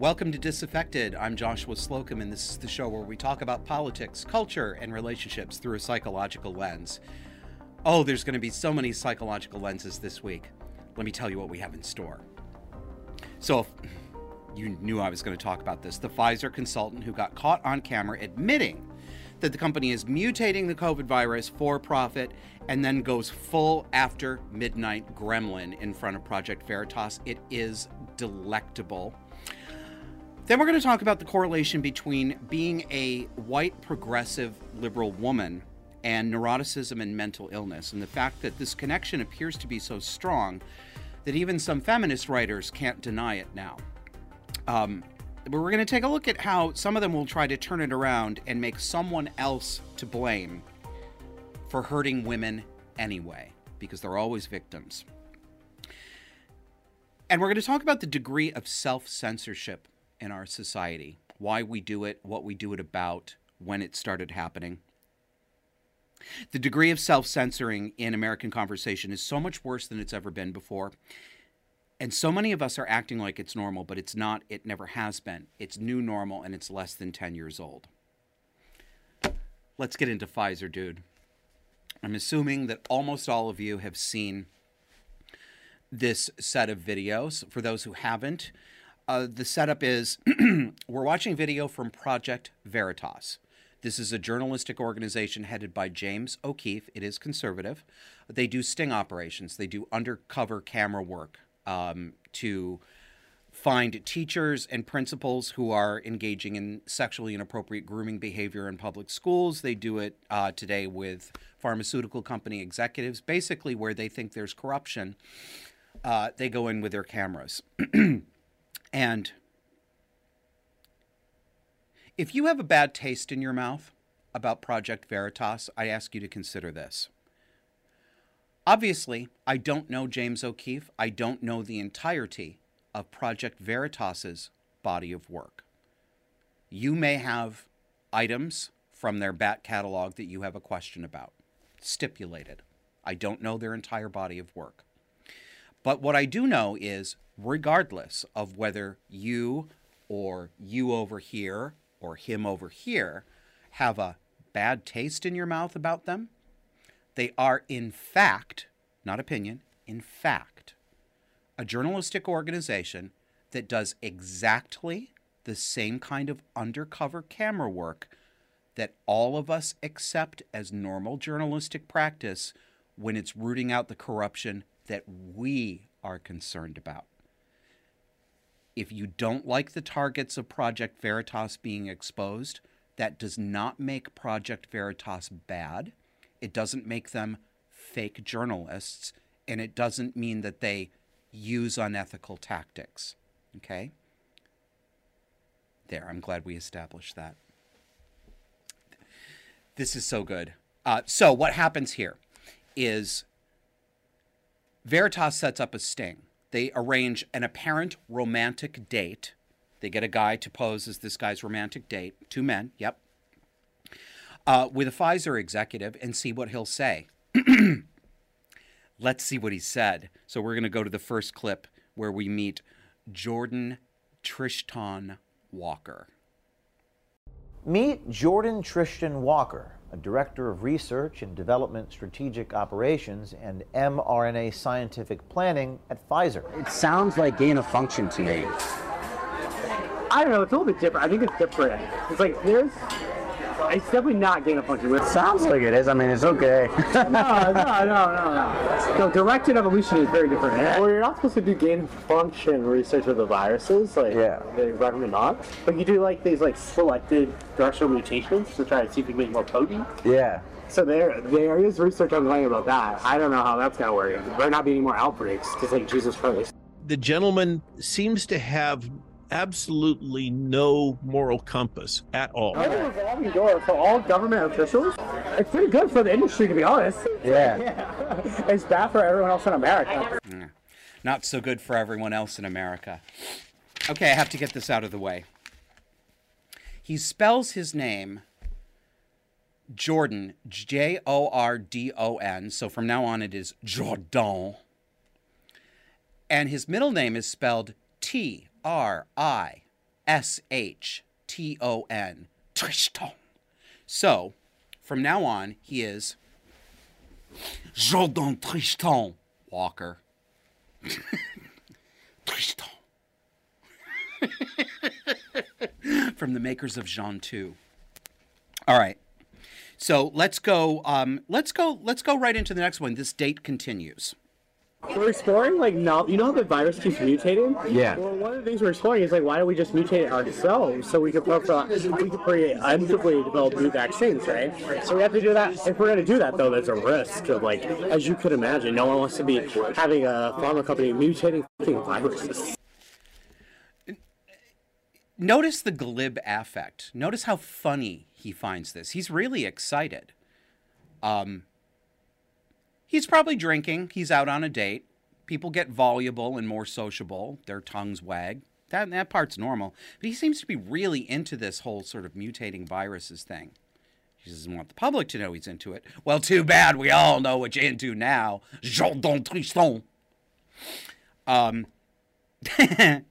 Welcome to Disaffected. I'm Joshua Slocum, and this is the show where we talk about politics, culture, and relationships through a psychological lens. Oh, there's going to be so many psychological lenses this week. Let me tell you what we have in store. So, you knew I was going to talk about this. The Pfizer consultant who got caught on camera admitting that the company is mutating the COVID virus for profit and then goes full after midnight gremlin in front of Project Veritas. It is delectable. Then we're going to talk about the correlation between being a white progressive liberal woman and neuroticism and mental illness, and the fact that this connection appears to be so strong that even some feminist writers can't deny it now. Um, but we're going to take a look at how some of them will try to turn it around and make someone else to blame for hurting women anyway, because they're always victims. And we're going to talk about the degree of self censorship in our society, why we do it, what we do it about, when it started happening. The degree of self censoring in American conversation is so much worse than it's ever been before. And so many of us are acting like it's normal, but it's not. It never has been. It's new normal and it's less than 10 years old. Let's get into Pfizer, dude. I'm assuming that almost all of you have seen this set of videos. For those who haven't, uh, the setup is we're watching video from Project Veritas. This is a journalistic organization headed by James O'Keefe. It is conservative. They do sting operations, they do undercover camera work um, to find teachers and principals who are engaging in sexually inappropriate grooming behavior in public schools. They do it uh, today with pharmaceutical company executives, basically where they think there's corruption. Uh, they go in with their cameras. and if you have a bad taste in your mouth about Project Veritas, I ask you to consider this. Obviously, I don't know James O'Keefe. I don't know the entirety of Project Veritas's body of work. You may have items from their back catalog that you have a question about. Stipulated. I don't know their entire body of work. But what I do know is, regardless of whether you or you over here or him over here have a bad taste in your mouth about them, they are, in fact, not opinion, in fact, a journalistic organization that does exactly the same kind of undercover camera work that all of us accept as normal journalistic practice when it's rooting out the corruption that we are concerned about. If you don't like the targets of Project Veritas being exposed, that does not make Project Veritas bad. It doesn't make them fake journalists, and it doesn't mean that they use unethical tactics. Okay? There, I'm glad we established that. This is so good. Uh, so, what happens here is Veritas sets up a sting. They arrange an apparent romantic date. They get a guy to pose as this guy's romantic date, two men, yep, uh, with a Pfizer executive and see what he'll say. Let's see what he said. So we're going to go to the first clip where we meet Jordon Trishton Walker. Meet Jordon Trishton Walker, director of research and development strategic operations and mRNA scientific planning at Pfizer. It sounds like gain of function to me. I don't know. It's a little bit different. I think it's different. It's like there's it's definitely not gain of function. It sounds like it is. I mean, it's okay. no, no, no, no, no. So directed evolution is very different. Well, you're not supposed to do gain of function research with the viruses. Like, yeah. they recommend not. But you do like these like selected directional mutations to try to see if you can make more potent. Yeah. So there, there is research ongoing about that. I don't know how that's gonna work. There might not be any more outbreaks because like Jesus Christ. The gentleman seems to have absolutely no moral compass at all. I a revolving door for all government officials. It's pretty good for the industry, to be honest. Yeah. yeah. It's bad for everyone else in America. Not so good for everyone else in America. Okay, I have to get this out of the way. He spells his name Jordon, J O R D O N. So from now on, it is Jordon. And his middle name is spelled T R I S H T O N. Trishton. So, from now on, he is Jordon Trishton Walker. Trishton. from the makers of Jean 2. All right. So let's go. Um, let's go. Let's go right into the next one. This date continues. We're exploring like now. You know how the virus keeps mutating? Yeah. Well, one of the things we're exploring is like why don't we just mutate it ourselves so we can we can create undeveloped develop new vaccines, right? So we have to do that. If we're going to do that, though, there's a risk of like, as you could imagine, no one wants to be having a pharma company mutating fucking viruses. Notice the glib affect. Notice how funny he finds this. He's really excited. Um, he's probably drinking. He's out on a date. People get voluble and more sociable. Their tongues wag. That that part's normal. But he seems to be really into this whole sort of mutating viruses thing. He doesn't want the public to know he's into it. Well, too bad. We all know what you're into now. Jordon Trishton. Um,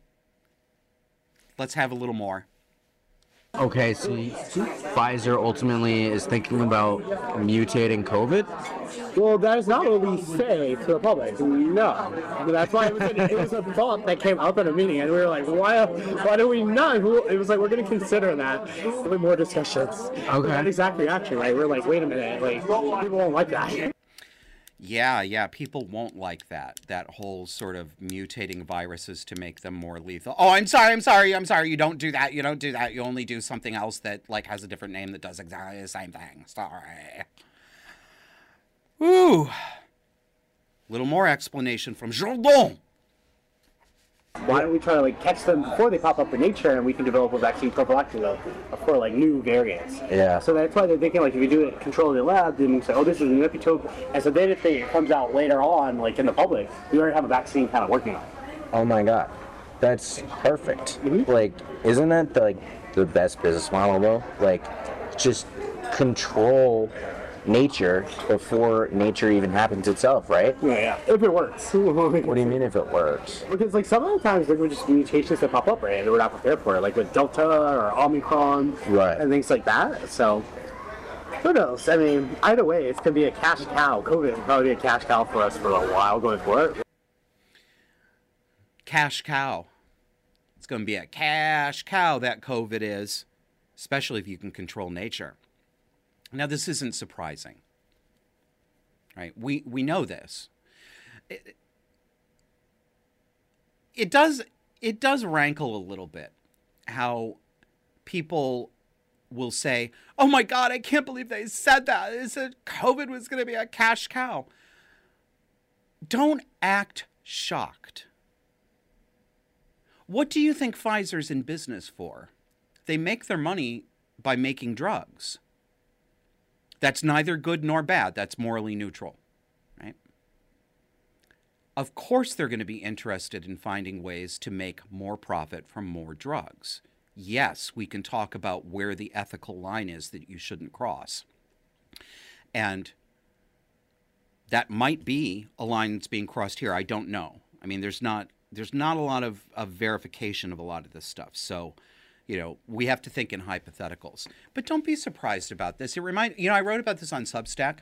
let's have a little more. Okay, so Pfizer ultimately is thinking about mutating COVID. Well, that is not what we say to the public. No, that's why it was, a, it was a thought that came up at a meeting, and we were like, why? Why do we not? It was like we're going to consider that with more discussions. Okay. That exact reaction, right? We're like, wait a minute, like people won't like that. Yeah, yeah, people won't like that. That whole sort of mutating viruses to make them more lethal. Oh, I'm sorry, I'm sorry, I'm sorry. You don't do that. You don't do that. You only do something else that like has a different name that does exactly the same thing. Sorry. Ooh. Little more explanation from Jordon. Why don't we try to like catch them before they pop up in nature, and we can develop a vaccine prophylactically for like new variants. Yeah. So that's why they're thinking like if you do it controlled in the lab, then you say, oh, this is an epitope, and so then if it comes out later on, like in the public, we already have a vaccine kind of working on it. Oh my god, that's perfect. Mm-hmm. Like, isn't that the, like the best business model though? Like, just control nature before nature even happens itself, right? Yeah, yeah. If it works. What do you mean if it works? Because like some of the times there were just mutations that pop up, right? And we're not prepared for it, like with Delta or Omicron, Right. and things like that. So who knows? I mean, either way, it's gonna be a cash cow. COVID will probably be a cash cow for us for a while going forward. Cash cow. It's going to be a cash cow that COVID is, especially if you can control nature. Now, this isn't surprising, right? We we know this. It, it does it does rankle a little bit how people will say, "Oh my God, I can't believe they said that. They said COVID was going to be a cash cow." Don't act shocked. What do you think Pfizer's in business for? They make their money by making drugs. That's neither good nor bad. That's morally neutral, right? Of course, they're going to be interested in finding ways to make more profit from more drugs. Yes, we can talk about where the ethical line is that you shouldn't cross. And that might be a line that's being crossed here. I don't know. I mean, there's not there's not a lot of, of verification of a lot of this stuff. So, you know, we have to think in hypotheticals. But don't be surprised about this. It remind you know, I wrote about this on Substack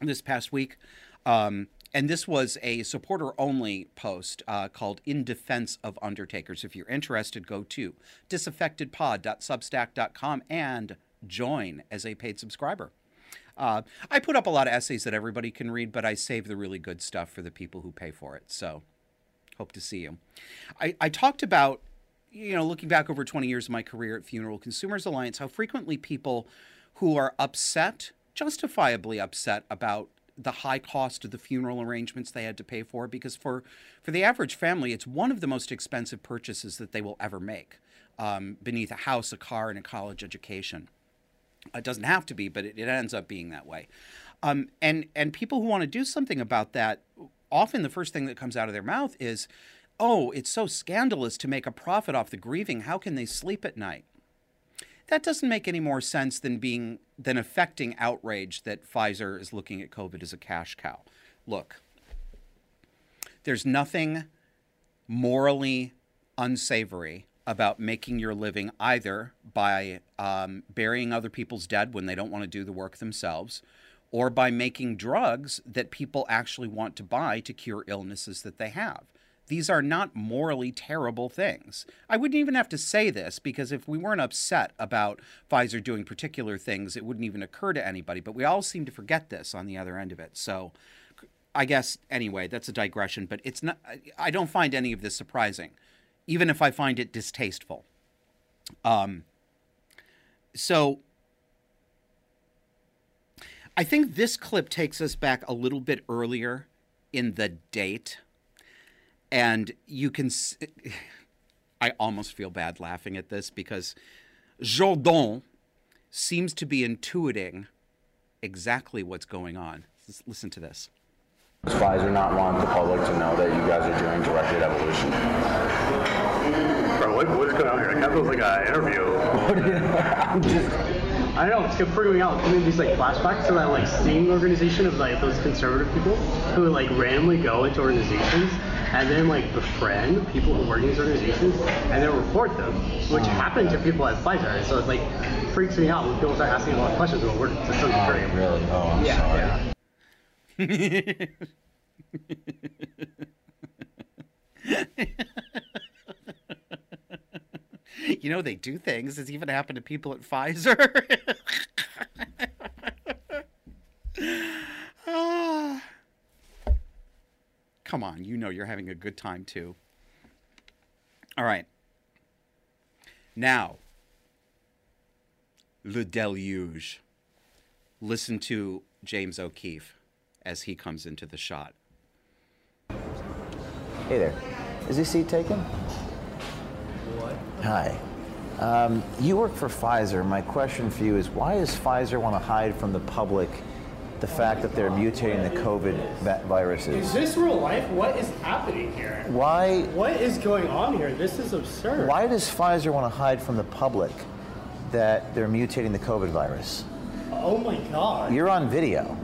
this past week. Um, and this was a supporter only post uh, called In Defense of Undertakers. If you're interested, go to disaffectedpod.substack.com and join as a paid subscriber. Uh, I put up a lot of essays that everybody can read, but I save the really good stuff for the people who pay for it. So hope to see you. I, I talked about, you know, looking back over 20 years of my career at Funeral Consumers Alliance, how frequently people who are upset, justifiably upset about the high cost of the funeral arrangements they had to pay for because for for the average family it's one of the most expensive purchases that they will ever make um, beneath a house a car and a college education. It doesn't have to be but it, it ends up being that way. Um, and and people who want to do something about that often the first thing that comes out of their mouth is oh it's so scandalous to make a profit off the grieving how can they sleep at night that doesn't make any more sense than being than affecting outrage that Pfizer is looking at COVID as a cash cow. Look, there's nothing morally unsavory about making your living either by um, burying other people's dead when they don't want to do the work themselves or by making drugs that people actually want to buy to cure illnesses that they have. These are not morally terrible things. I wouldn't even have to say this because if we weren't upset about Pfizer doing particular things, it wouldn't even occur to anybody. But we all seem to forget this on the other end of it. So I guess, anyway, that's a digression, but it's not, I don't find any of this surprising, even if I find it distasteful. Um, so I think this clip takes us back a little bit earlier in the date and you can i almost feel bad laughing at this because Jordon seems to be intuiting exactly what's going on Let's listen to this Does Pfizer not want the public to know that you guys are doing directed evolution? Bro, what, what's going on here? Like, that feels like an interview. I'm just. I don't know, it's freaking me out. I mean, these like flashbacks to that like same organization of like those conservative people who like randomly go into organizations and then like befriend people who work in these organizations and then report them, which happened to people at Pfizer. So it like freaks me out when people start asking a lot of questions about work. It's so Oh, great. really? Oh, I'm Yeah, sorry. yeah. you know they do things it's even happened to people at pfizer Ah. Come on you know you're having a good time too all right now le deluge listen to james o'keefe as he comes into the shot Hey there. Is this seat taken? What? Hi. Um, you work for Pfizer. My question for you is why does Pfizer want to hide from the public the fact that they're mutating the COVID viruses. Is this real life? What is happening here? Why, What is going on here? This is absurd. why does Pfizer want to hide from the public that they're mutating the COVID virus? Oh my god. You're on video.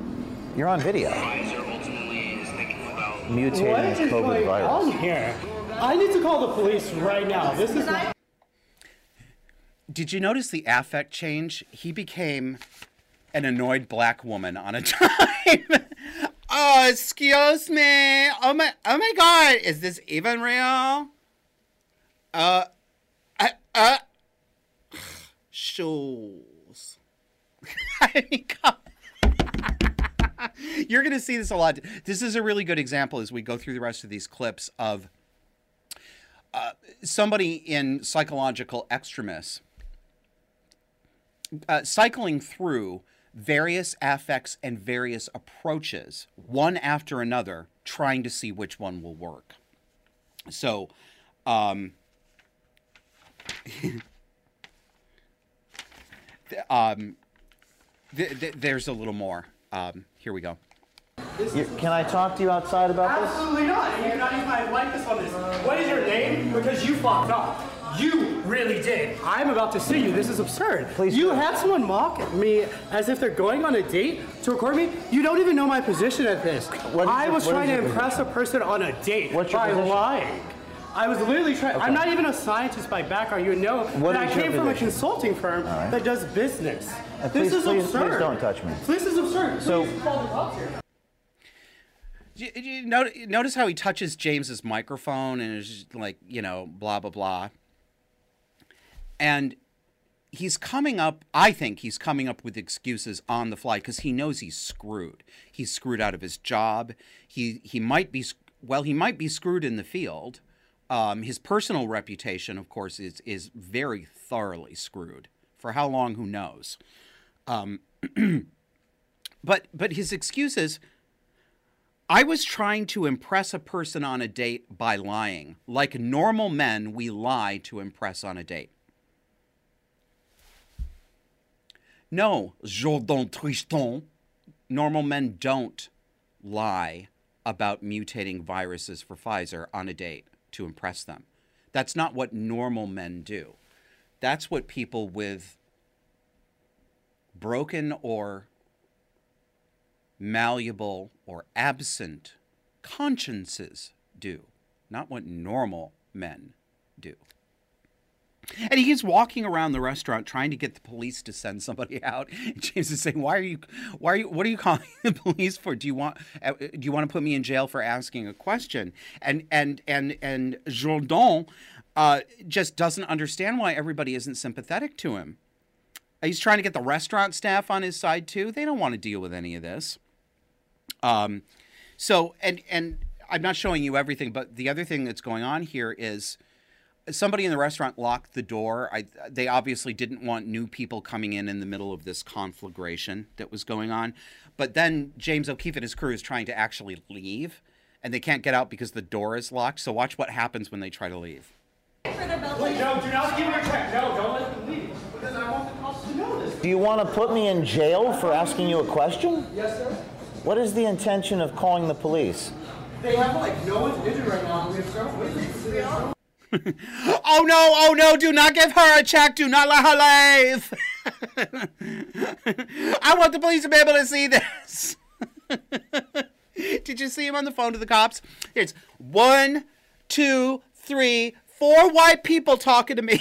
You're on video. Pfizer ultimately is thinking about mutating What the is COVID going virus. on here? I need to call the police right now. This is Did you notice the affect change? He became an annoyed black woman on a time. oh, excuse me. Oh my oh my god, is this even real? Uh uh, uh shoes. I You're going to see this a lot. This is a really good example as we go through the rest of these clips of uh, somebody in psychological extremis uh, cycling through various affects and various approaches, one after another, trying to see which one will work. So, um, um, th- th- there's a little more. Um, here we go. You- can I talk to you outside about this? absolutely not. You cannot use my likeness on this. What is your name? Because you fucked up. You really did. I'm about to sue you. This is absurd. Please you do. have someone mock me as if they're going on a date to record me. You don't even know my position at this. What is I your- was what trying to your impress a person on a date What's your by position? lying. I was literally trying. I'm not even a scientist by background. You know What that I came from a consulting firm right. that does business. Uh, this is please- please absurd. don't touch me. This is absurd. So- Please call the cops here. You, you notice, notice how he touches James's microphone and is just like, you know, blah, blah, blah. And he's coming up, I think he's coming up with excuses on the fly because he knows he's screwed. He's screwed out of his job. He, he might be, well, he might be screwed in the field. Um, his personal reputation, of course, is, is very thoroughly screwed. For how long, who knows? Um, but, but his excuses, I was trying to impress a person on a date by lying. Like normal men, we lie to impress on a date. No, Jordon Trishton. Normal men don't lie about mutating viruses for Pfizer on a date to impress them. That's not what normal men do. That's what people with broken or malleable or absent consciences do, not what normal men do. And he's walking around the restaurant trying to get the police to send somebody out. And James is saying, "Why are you? Why are you? What are you calling the police for? Do you want? Uh, do you want to put me in jail for asking a question?" And and and and Jordon uh, just doesn't understand why everybody isn't sympathetic to him. He's trying to get the restaurant staff on his side too. They don't want to deal with any of this. Um, so and and I'm not showing you everything, but the other thing that's going on here is somebody in the restaurant locked the door. I, they obviously didn't want new people coming in in the middle of this conflagration that was going on. But then James O'Keefe and his crew is trying to actually leave, and they can't get out because the door is locked. So watch what happens when they try to leave. Wait, no, do not give your check. No, don't let them leave. Because I want the cops to know this. Do you want to put me in jail for asking you a question? Yes, sir. What is the intention of calling the police? They have like no one's injured right now. We have several witnesses. Oh no, oh no, do not give her a check. Do not let her leave. I want the police to be able to see this. Did you see him on the phone to the cops? It's one, two, three, four white people talking to me.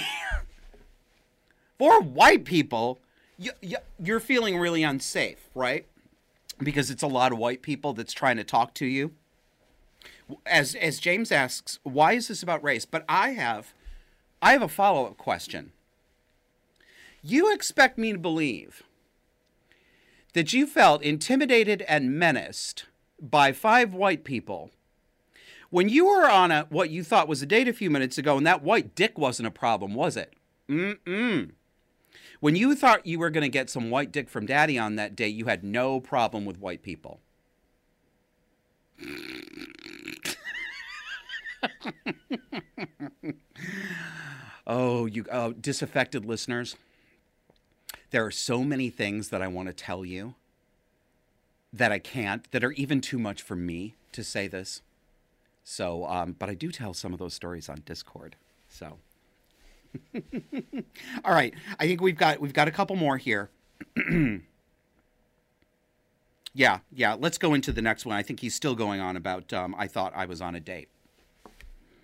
four white people? You, you, you're feeling really unsafe, right? Because it's a lot of white people that's trying to talk to you as as James asks, why is this about race? But I have I have a follow-up question. You expect me to believe that you felt intimidated and menaced by five white people when you were on a what you thought was a date a few minutes ago and that white dick wasn't a problem, was it? Mm-mm. When you thought you were going to get some white dick from daddy on that date, you had no problem with white people. oh, you oh, disaffected listeners. There are so many things that I want to tell you that I can't, that are even too much for me to say this. So, um, but I do tell some of those stories on Discord. So, all right, I think we've got we've got a couple more here. yeah, yeah. Let's go into the next one. I think he's still going on about. Um, I thought I was on a date.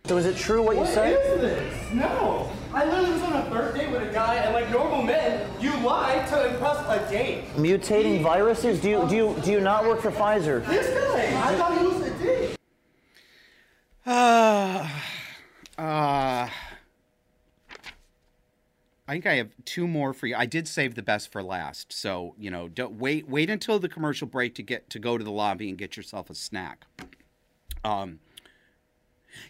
So is it true what you What said? is this? No. I literally was on a third date with a guy, and like normal men, you lie to impress a date. Mutating viruses? Do you do you do you not work for Pfizer? This guy, I thought he was a date. Uh, uh, I think I have two more for you. I did save the best for last, so you know, don't wait. Wait until the commercial break to get to go to the lobby and get yourself a snack. Um,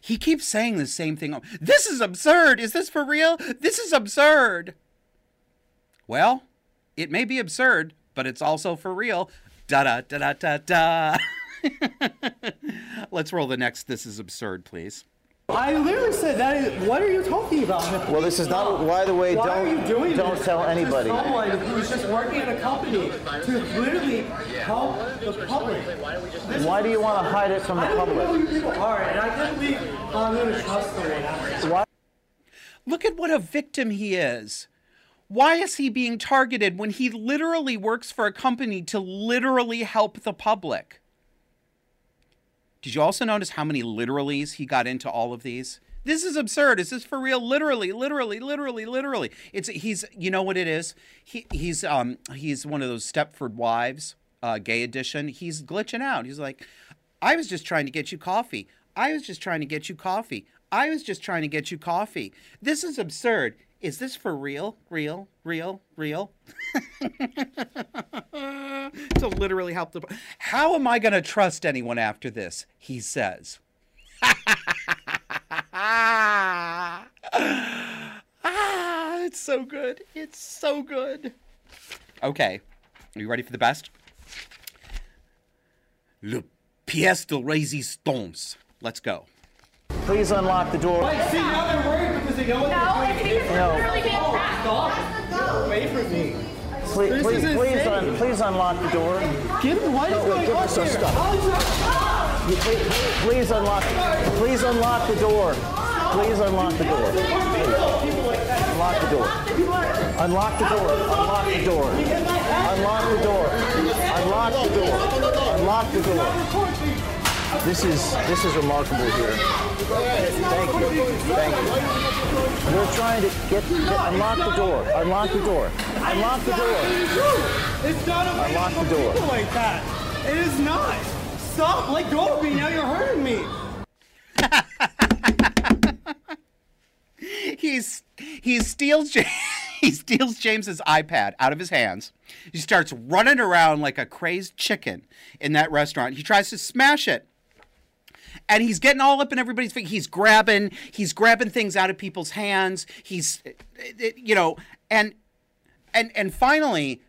he keeps saying the same thing. This is absurd. Is this for real? This is absurd. Well, it may be absurd, but it's also for real. Da da da da da da. Let's roll the next. This is absurd, please. I literally said that. Is, what are you talking about? Well, this is not. By the way, Why are you don't doing don't this tell to anybody. someone who's just working at a company to literally help the public. Why do you want to hide it from the I don't know public? who you people are, and I can't believe I'm going to trust someone after. Why? Look at what a victim he is. Why is he being targeted when he literally works for a company to literally help the public? Did you also notice how many literallys he got into all of these? This is absurd. Is this for real? Literally, literally, literally, literally. It's he's you know what it is? He he's um he's one of those Stepford wives, uh, gay edition. He's glitching out. He's like, I was just trying to get you coffee. I was just trying to get you coffee. I was just trying to get you coffee. This is absurd. Is this for real? Real? Real? Real? to literally help the. How am I going to trust anyone after this? He says. ah, it's so good. It's so good. Okay. Are you ready for the best? Le pièce de résistance. Let's go. Please unlock the door. Like, see, now because they know what No, they're it's doing. because we're literally being tracked. Oh, stop. Get away from me. Please, This please, is please, un, please unlock the door. Give me, what is wait, going give on us some here? stuff. How is that- You- Please, please unlock. Please unlock the door. Please unlock the door. Unlock the door. Unlock the door. Unlock the door. Unlock the door. Unlock the door. Unlock the door. This is this is remarkable here. Thank you. Thank you. We're trying to get unlock the door. Unlock the door. Unlock the door. It's not okay Unlock to the door. like that. It is not. Stop. Let go of me. Now you're hurting me. he's he steals he steals James's iPad out of his hands. He starts running around like a crazed chicken in that restaurant. He tries to smash it. And he's getting all up in everybody's face. He's grabbing, he's grabbing things out of people's hands. He's, you know, and and and finally,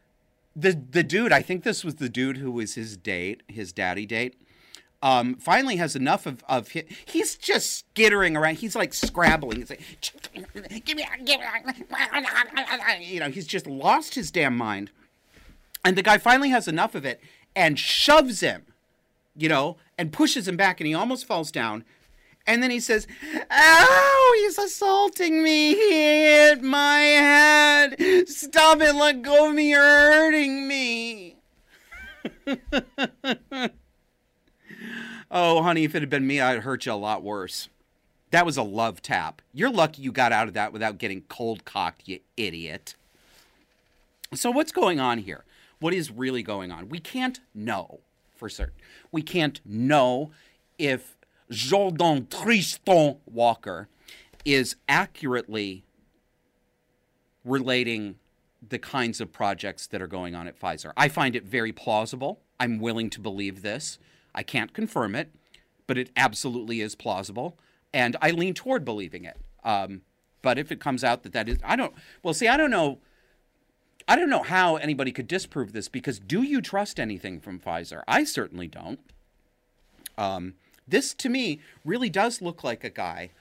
the the dude. I think this was the dude who was his date, his daddy date. Um, finally has enough of of hi He's just skittering around. He's like scrabbling. He's like, give me, give me, you know. He's just lost his damn mind. And the guy finally has enough of it and shoves him, you know, and pushes him back, and he almost falls down. And then he says, Ow, he's assaulting me. He hit my head. Stop it, let go of me. You're hurting me. oh, honey, if it had been me, I'd hurt you a lot worse. That was a love tap. You're lucky you got out of that without getting cold cocked, you idiot. So, what's going on here? What is really going on? We can't know for certain. We can't know if Jordon Trishton Walker is accurately relating the kinds of projects that are going on at Pfizer. I find it very plausible. I'm willing to believe this. I can't confirm it, but it absolutely is plausible. And I lean toward believing it. Um, but if it comes out that that is, I don't, well, see, I don't know. I don't know how anybody could disprove this because do you trust anything from Pfizer? I certainly don't. Um, this to me really does look like a guy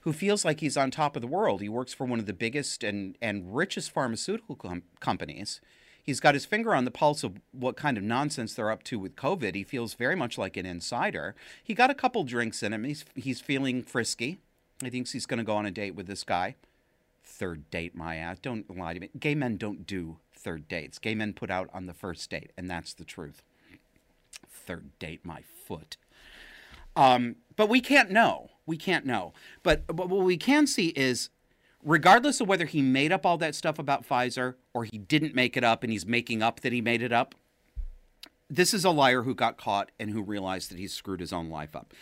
who feels like he's on top of the world. He works for one of the biggest and, and richest pharmaceutical com- companies. He's got his finger on the pulse of what kind of nonsense they're up to with COVID. He feels very much like an insider. He got a couple drinks in him. He's, he's feeling frisky. He thinks he's going to go on a date with this guy. Third date, my ass. Don't lie to me. Gay men don't do third dates. Gay men put out on the first date, and that's the truth. Third date, my foot. Um, but we can't know. We can't know. But, but what we can see is, regardless of whether he made up all that stuff about Pfizer or he didn't make it up and he's making up that he made it up, this is a liar who got caught and who realized that he screwed his own life up.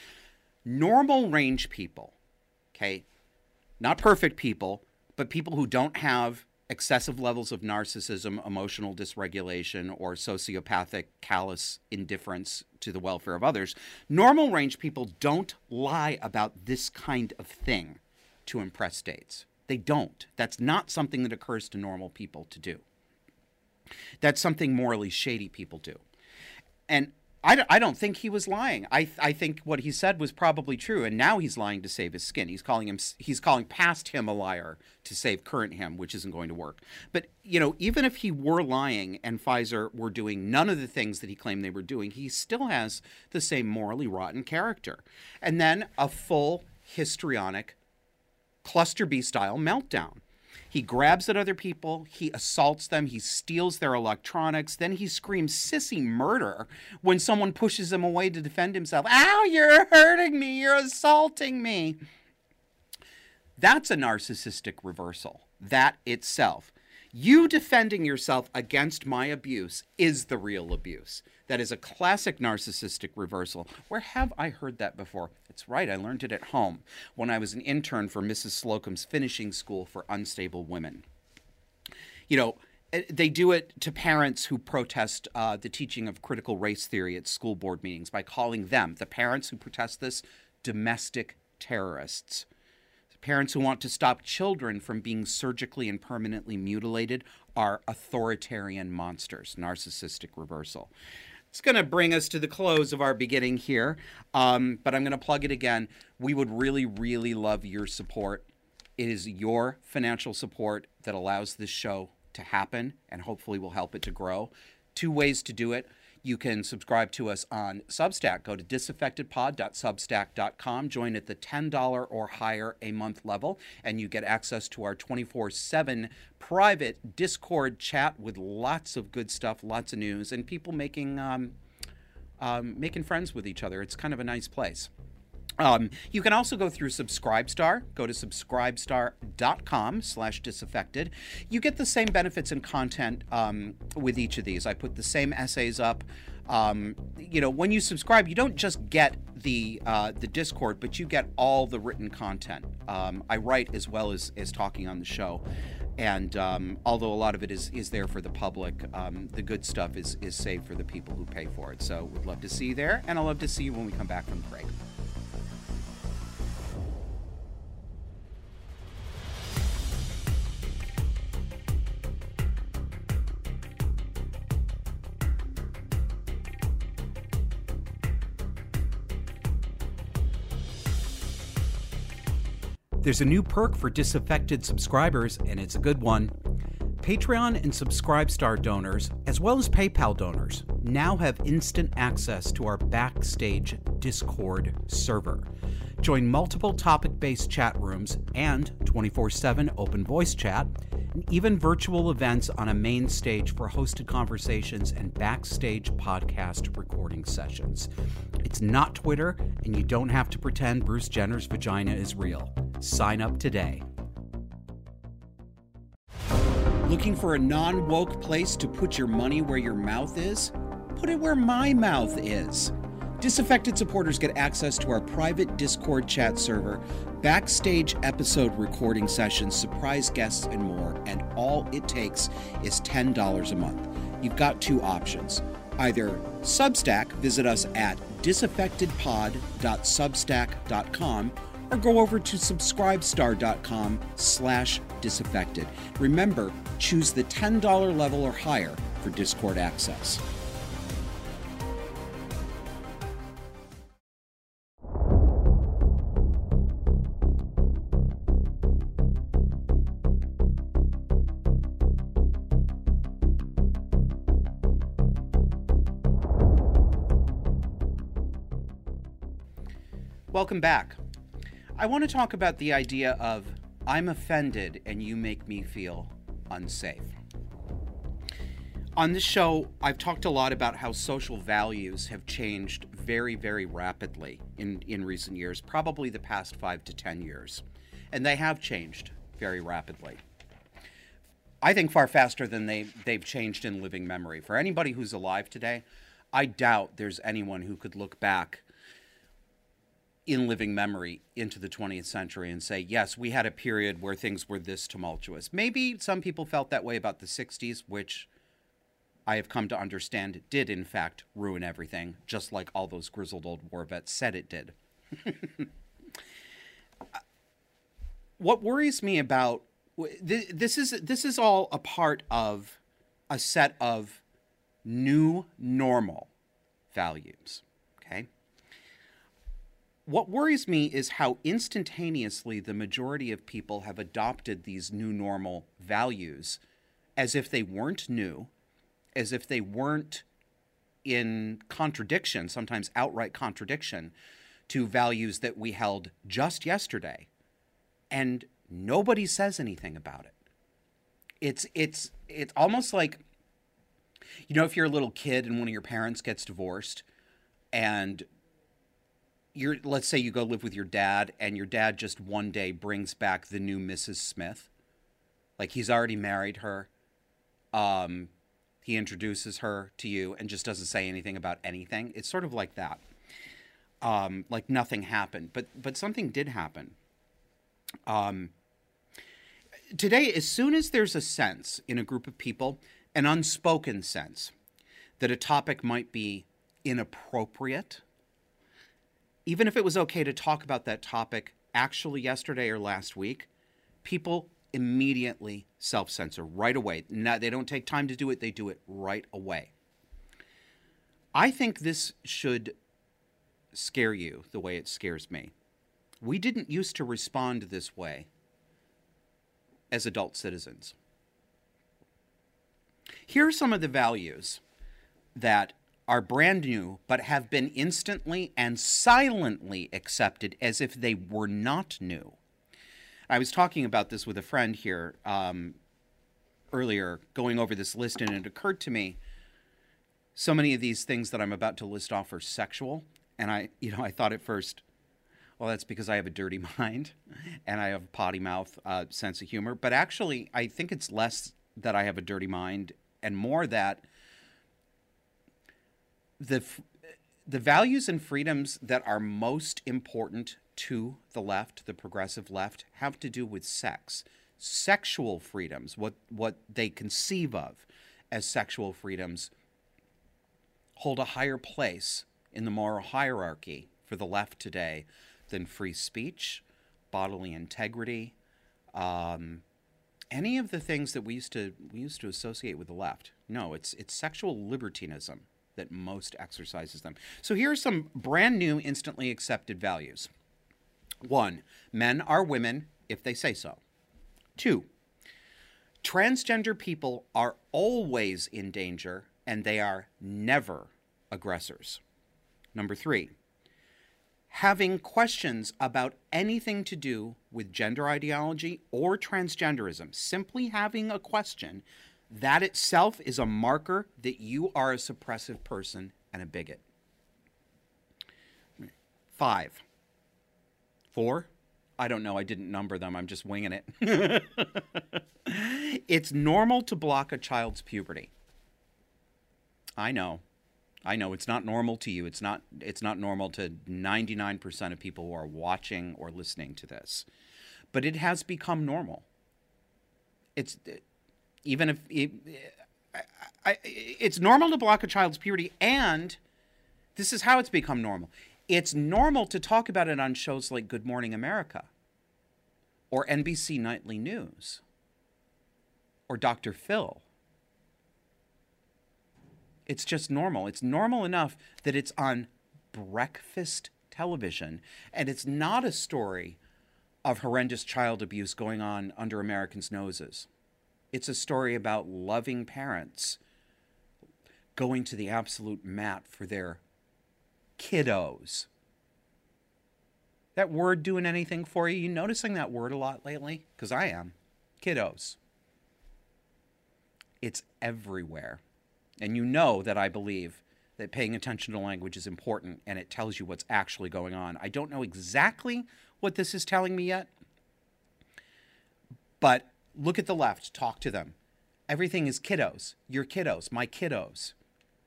Normal range people, okay, not perfect people, but people who don't have excessive levels of narcissism, emotional dysregulation, or sociopathic callous indifference to the welfare of others, normal range people don't lie about this kind of thing to impress states. They don't. That's not something that occurs to normal people to do. That's something morally shady people do. And I, I don't think he was lying. I, I think what he said was probably true, and now he's lying to save his skin. He's calling him he's calling past him a liar to save current him, which isn't going to work. But you know, even if he were lying and Pfizer were doing none of the things that he claimed they were doing, he still has the same morally rotten character. And then a full histrionic cluster B style meltdown. He grabs at other people, he assaults them, he steals their electronics, then he screams sissy murder when someone pushes him away to defend himself. Ow, you're hurting me, you're assaulting me. That's a narcissistic reversal, that itself. You defending yourself against my abuse is the real abuse. That is a classic narcissistic reversal. Where have I heard that before? It's right, I learned it at home when I was an intern for Mrs. Slocum's finishing school for unstable women. You know, eh, they do it to parents who protest uh, the teaching of critical race theory at school board meetings by calling them, the parents who protest this, domestic terrorists. Parents who want to stop children from being surgically and permanently mutilated are authoritarian monsters, narcissistic reversal. It's going to bring us to the close of our beginning here, um, but I'm going to plug it again. We would really, really love your support. It is your financial support that allows this show to happen and hopefully will help it to grow. Two ways to do it. You can subscribe to us on Substack. Go to disaffectedpod.substack.com. Join at the $10 or higher a month level, and you get access to our 24 7 private Discord chat with lots of good stuff, lots of news, and people making. Um, um, making friends with each other. It's kind of a nice place. Um, you can also go through Subscribestar. Go to subscribestar.com slash disaffected. You get the same benefits and content um, with each of these. I put the same essays up. Um, you know, when you subscribe, you don't just get the uh, the Discord, but you get all the written content. Um, I write as well as, as talking on the show. And um, although a lot of it is, is there for the public, um, the good stuff is, is saved for the people who pay for it. So we'd love to see you there, and I'd love to see you when we come back from break. There's a new perk for disaffected subscribers, and it's a good one. Patreon and Subscribestar donors, as well as PayPal donors, now have instant access to our backstage Discord server. Join multiple topic based chat rooms and 24 7 open voice chat, and even virtual events on a main stage for hosted conversations and backstage podcast recording sessions. It's not Twitter, and you don't have to pretend Bruce Jenner's vagina is real. Sign up today. Looking for a non woke place to put your money where your mouth is? Put it where my mouth is. Disaffected supporters get access to our private Discord chat server, backstage episode recording sessions, surprise guests, and more. And all it takes is $10 a month. You've got two options. Either Substack, visit us at disaffectedpod.substack.com or go over to subscribestar.com slash disaffected. Remember, choose the $10 level or higher for Discord access. Welcome back. I want to talk about the idea of I'm offended and you make me feel unsafe. On this show, I've talked a lot about how social values have changed very, very rapidly in, in recent years, probably the past five to 10 years. And they have changed very rapidly. I think far faster than they, they've changed in living memory. For anybody who's alive today, I doubt there's anyone who could look back in living memory into the 20th century and say, yes, we had a period where things were this tumultuous. Maybe some people felt that way about the 60s, which I have come to understand did, in fact, ruin everything, just like all those grizzled old war vets said it did. what worries me about this is this is all a part of a set of new normal values what worries me is how instantaneously the majority of people have adopted these new normal values as if they weren't new, as if they weren't in contradiction, sometimes outright contradiction, to values that we held just yesterday. And nobody says anything about it. It's it's it's almost like you know if you're a little kid and one of your parents gets divorced and you're let's say you go live with your dad and your dad just one day brings back the new Mrs. Smith. Like he's already married her. Um he introduces her to you and just doesn't say anything about anything. It's sort of like that. Um like nothing happened, but but something did happen. Um today as soon as there's a sense in a group of people, an unspoken sense that a topic might be inappropriate even if it was okay to talk about that topic actually yesterday or last week, people immediately self censor right away. Now, they don't take time to do it, they do it right away. I think this should scare you the way it scares me. We didn't used to respond this way as adult citizens. Here are some of the values that are brand new but have been instantly and silently accepted as if they were not new. I was talking about this with a friend here um, earlier, going over this list, and it occurred to me so many of these things that I'm about to list off are sexual, and I, you know, I thought at first, well, that's because I have a dirty mind, and I have a potty mouth uh, sense of humor. But actually, I think it's less that I have a dirty mind, and more that the the values and freedoms that are most important to the left, the progressive left, have to do with sex, sexual freedoms, what what they conceive of as sexual freedoms hold a higher place in the moral hierarchy for the left today than free speech, bodily integrity, um, any of the things that we used to we used to associate with the left. No, it's it's sexual libertinism that most exercises them. So here are some brand new, instantly accepted values. One, men are women if they say so. Two, transgender people are always in danger and they are never aggressors. Number three, having questions about anything to do with gender ideology or transgenderism, simply having a question, that itself is a marker that you are a suppressive person and a bigot. Five. Four? I don't know. I didn't number them. I'm just winging it. it's normal to block a child's puberty. I know. I know it's not normal to you. It's not it's not normal to 99% of people who are watching or listening to this. But it has become normal. It's even if it, I, I, it's normal to block a child's puberty and this is how it's become normal. It's normal to talk about it on shows like Good Morning America or NBC Nightly News or Dr. Phil it's just normal. It's normal enough that it's on breakfast television. And it's not a story of horrendous child abuse going on under Americans' noses. It's a story about loving parents going to the absolute mat for their kiddos. That word doing anything for you? You noticing that word a lot lately? Because I am. Kiddos. It's everywhere. And you know that I believe that paying attention to language is important and it tells you what's actually going on. I don't know exactly what this is telling me yet, but look at the left, talk to them. Everything is kiddos. Your kiddos, my kiddos.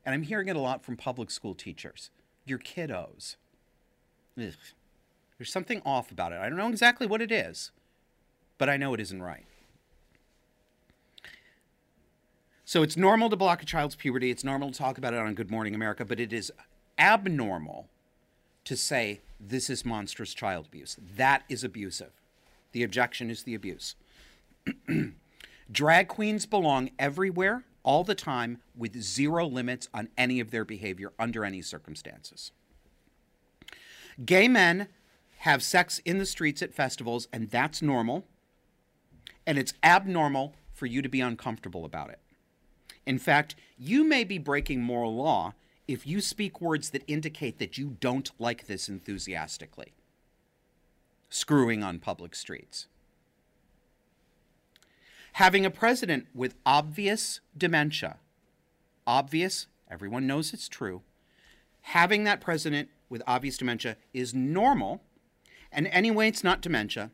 And I'm hearing it a lot from public school teachers. Your kiddos. Ugh. There's something off about it. I don't know exactly what it is, but I know it isn't right. So it's normal to block a child's puberty. It's normal to talk about it on Good Morning America, but it is abnormal to say this is monstrous child abuse. That is abusive. The objection is the abuse. Drag queens belong everywhere, all the time, with zero limits on any of their behavior under any circumstances. Gay men have sex in the streets at festivals, and that's normal. And it's abnormal for you to be uncomfortable about it. In fact, you may be breaking moral law if you speak words that indicate that you don't like this enthusiastically. Screwing on public streets. Having a president with obvious dementia, obvious, everyone knows it's true. Having that president with obvious dementia is normal, and anyway, it's not dementia.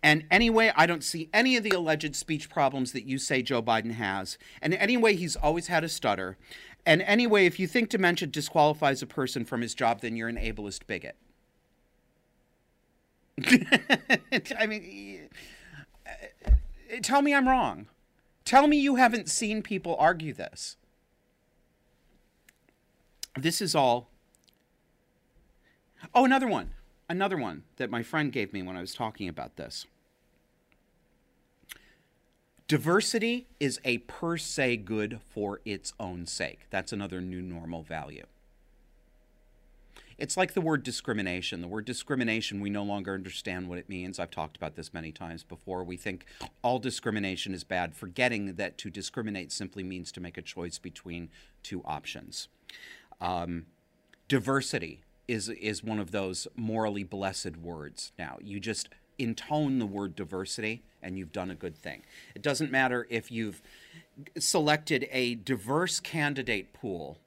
And anyway, I don't see any of the alleged speech problems that you say Joe Biden has. And anyway, he's always had a stutter. And anyway, if you think dementia disqualifies a person from his job, then you're an ableist bigot. I mean, tell me I'm wrong. Tell me you haven't seen people argue this. This is all. Oh, another one another one that my friend gave me when I was talking about this. Diversity is a per se good for its own sake. That's another new normal value. It's like the word discrimination. The word discrimination, we no longer understand what it means. I've talked about this many times before. We think all discrimination is bad, forgetting that to discriminate simply means to make a choice between two options. Um, diversity is is one of those morally blessed words now. You just intone the word diversity and you've done a good thing. It doesn't matter if you've selected a diverse candidate pool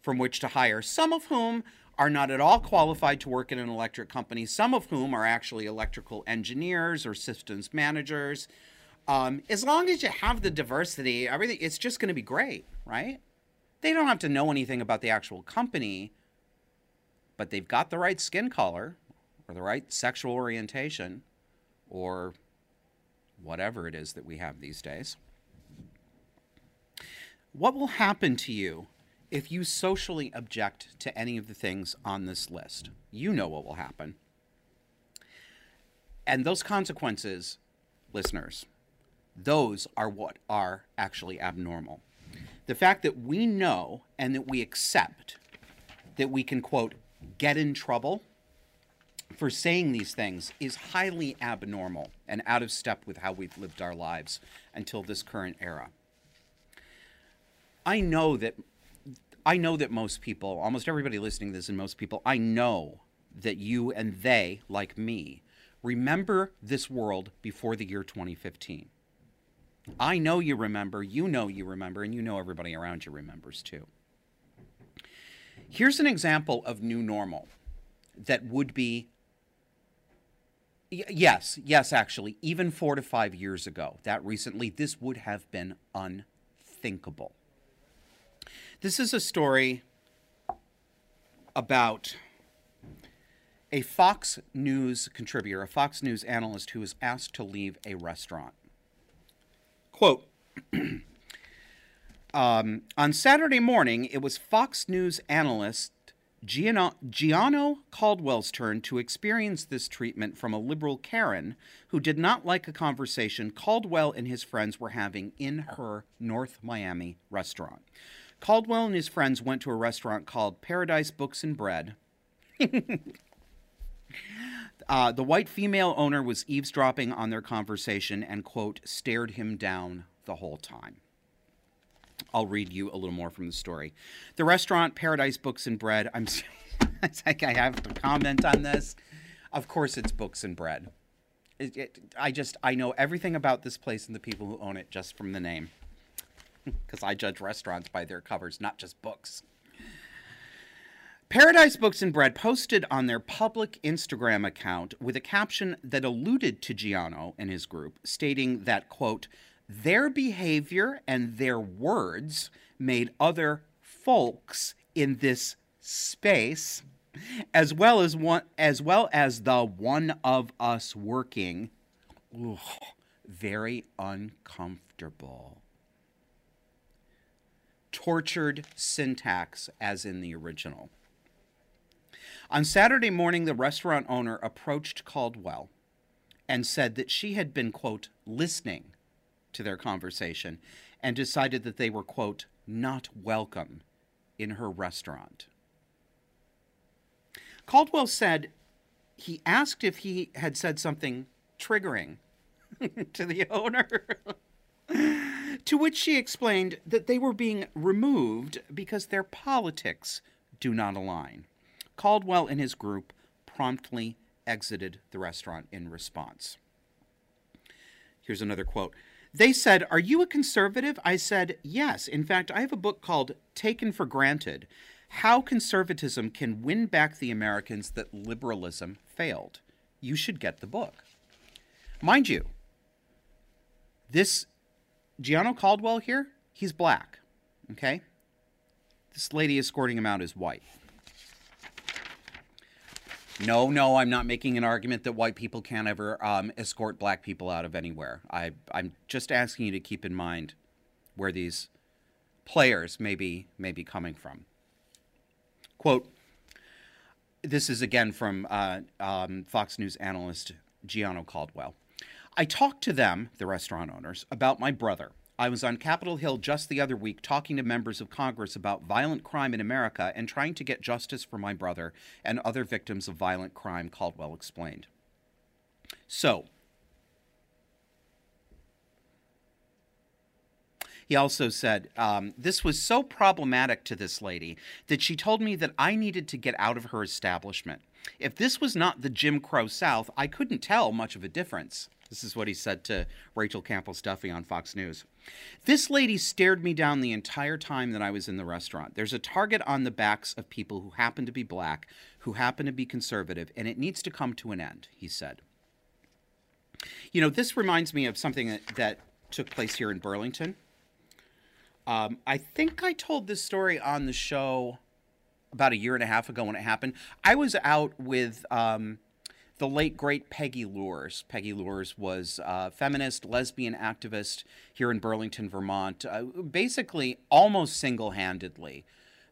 from which to hire, some of whom are not at all qualified to work in an electric company, some of whom are actually electrical engineers or systems managers. Um, as long as you have the diversity, everything it's just going to be great, right? They don't have to know anything about the actual company, but they've got the right skin color or the right sexual orientation or whatever it is that we have these days. What will happen to you if you socially object to any of the things on this list? You know what will happen. And those consequences, listeners, those are what are actually abnormal. The fact that we know and that we accept that we can, quote, get in trouble for saying these things is highly abnormal and out of step with how we've lived our lives until this current era. I know that I know that most people, almost everybody listening to this and most people, I know that you and they, like me, remember this world before the year 2015. I know you remember, you know you remember, and you know everybody around you remembers too. Here's an example of new normal that would be yes, yes, actually, even four to five years ago, that recently, this would have been unthinkable. This is a story about a Fox News contributor, a Fox News analyst who was asked to leave a restaurant. Quote um, On Saturday morning, it was Fox News analyst Gianno, Gianno Caldwell's turn to experience this treatment from a liberal Karen who did not like a conversation Caldwell and his friends were having in her North Miami restaurant. Caldwell and his friends went to a restaurant called Paradise Books and Bread. uh, the white female owner was eavesdropping on their conversation and, quote, stared him down the whole time. I'll read you a little more from the story. The restaurant, Paradise Books and Bread, I'm it's like I have to comment on this. Of course, it's books and bread. It, it, I just, I know everything about this place and the people who own it just from the name because I judge restaurants by their covers, not just books. Paradise Books and Bread posted on their public Instagram account with a caption that alluded to Gianno and his group, stating that, quote, their behavior and their words made other folks in this space as well as one as well as the one of us working ugh, very uncomfortable tortured syntax as in the original. On Saturday morning, the restaurant owner approached Caldwell and said that she had been, quote, listening to their conversation and decided that they were, quote, not welcome in her restaurant. Caldwell said he asked if he had said something triggering to the owner. To which she explained that they were being removed because their politics do not align. Caldwell and his group promptly exited the restaurant in response. Here's another quote. They said, Are you a conservative? I said, Yes. In fact, I have a book called Taken for Granted How Conservatism Can Win Back the Americans That Liberalism Failed. You should get the book. Mind you, this Gianno Caldwell here, he's black. Okay? This lady escorting him out is white. No, no, I'm not making an argument that white people can't ever um, escort black people out of anywhere. I, I'm just asking you to keep in mind where these players may be, may be coming from. Quote, this is again from uh, um, Fox News analyst Gianno Caldwell. I talked to them, the restaurant owners, about my brother. I was on Capitol Hill just the other week talking to members of Congress about violent crime in America and trying to get justice for my brother and other victims of violent crime, Caldwell explained. So, He also said, um, This was so problematic to this lady that she told me that I needed to get out of her establishment. If this was not the Jim Crow South, I couldn't tell much of a difference. This is what he said to Rachel Campos-Duffy on Fox News. This lady stared me down the entire time that I was in the restaurant. There's a target on the backs of people who happen to be black, who happen to be conservative, and it needs to come to an end, he said. You know, this reminds me of something that, that took place here in Burlington. Um, I think I told this story on the show about a year and a half ago when it happened. I was out with um, the late great Peggy Luhrs. Peggy Luhrs was a feminist, lesbian activist here in Burlington, Vermont. Uh, basically, almost single handedly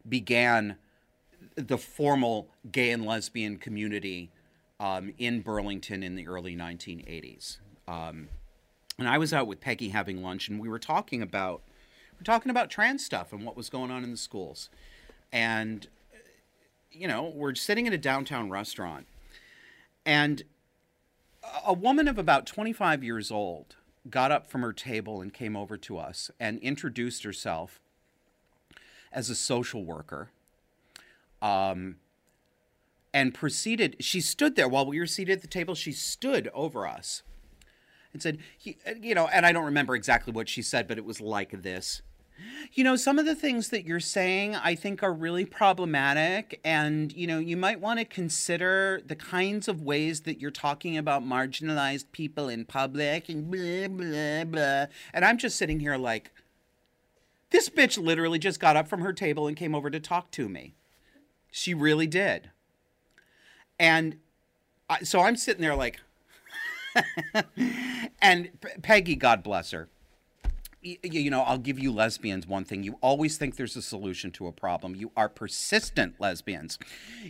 began the formal gay and lesbian community um, in Burlington in the early 1980s. Um, and I was out with Peggy having lunch, and we were talking about we're talking about trans stuff and what was going on in the schools. And you know, we're sitting in a downtown restaurant, and a woman of about 25 years old got up from her table and came over to us and introduced herself as a social worker. Um, and proceeded, she stood there while we were seated at the table. She stood over us and said, uh, you know, and I don't remember exactly what she said, but it was like this. You know, some of the things that you're saying I think are really problematic. And, you know, you might want to consider the kinds of ways that you're talking about marginalized people in public and blah, blah, blah. And I'm just sitting here like, this bitch literally just got up from her table and came over to talk to me. She really did. And I, so I'm sitting there like, and Peggy, God bless her you know, I'll give you lesbians one thing. You always think there's a solution to a problem. You are persistent lesbians.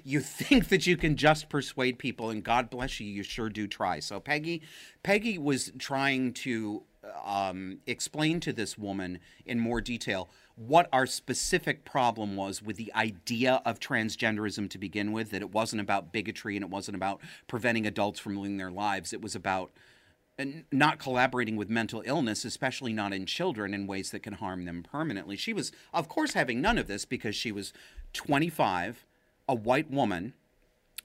You think that you can just persuade people, and God bless you, you sure do try. So Peggy, Peggy was trying to um, explain to this woman in more detail what our specific problem was with the idea of transgenderism to begin with. That it wasn't about bigotry and it wasn't about preventing adults from living their lives. It was about not collaborating with mental illness, especially not in children, in ways that can harm them permanently. She was, of course, having none of this because she was 25, a white woman,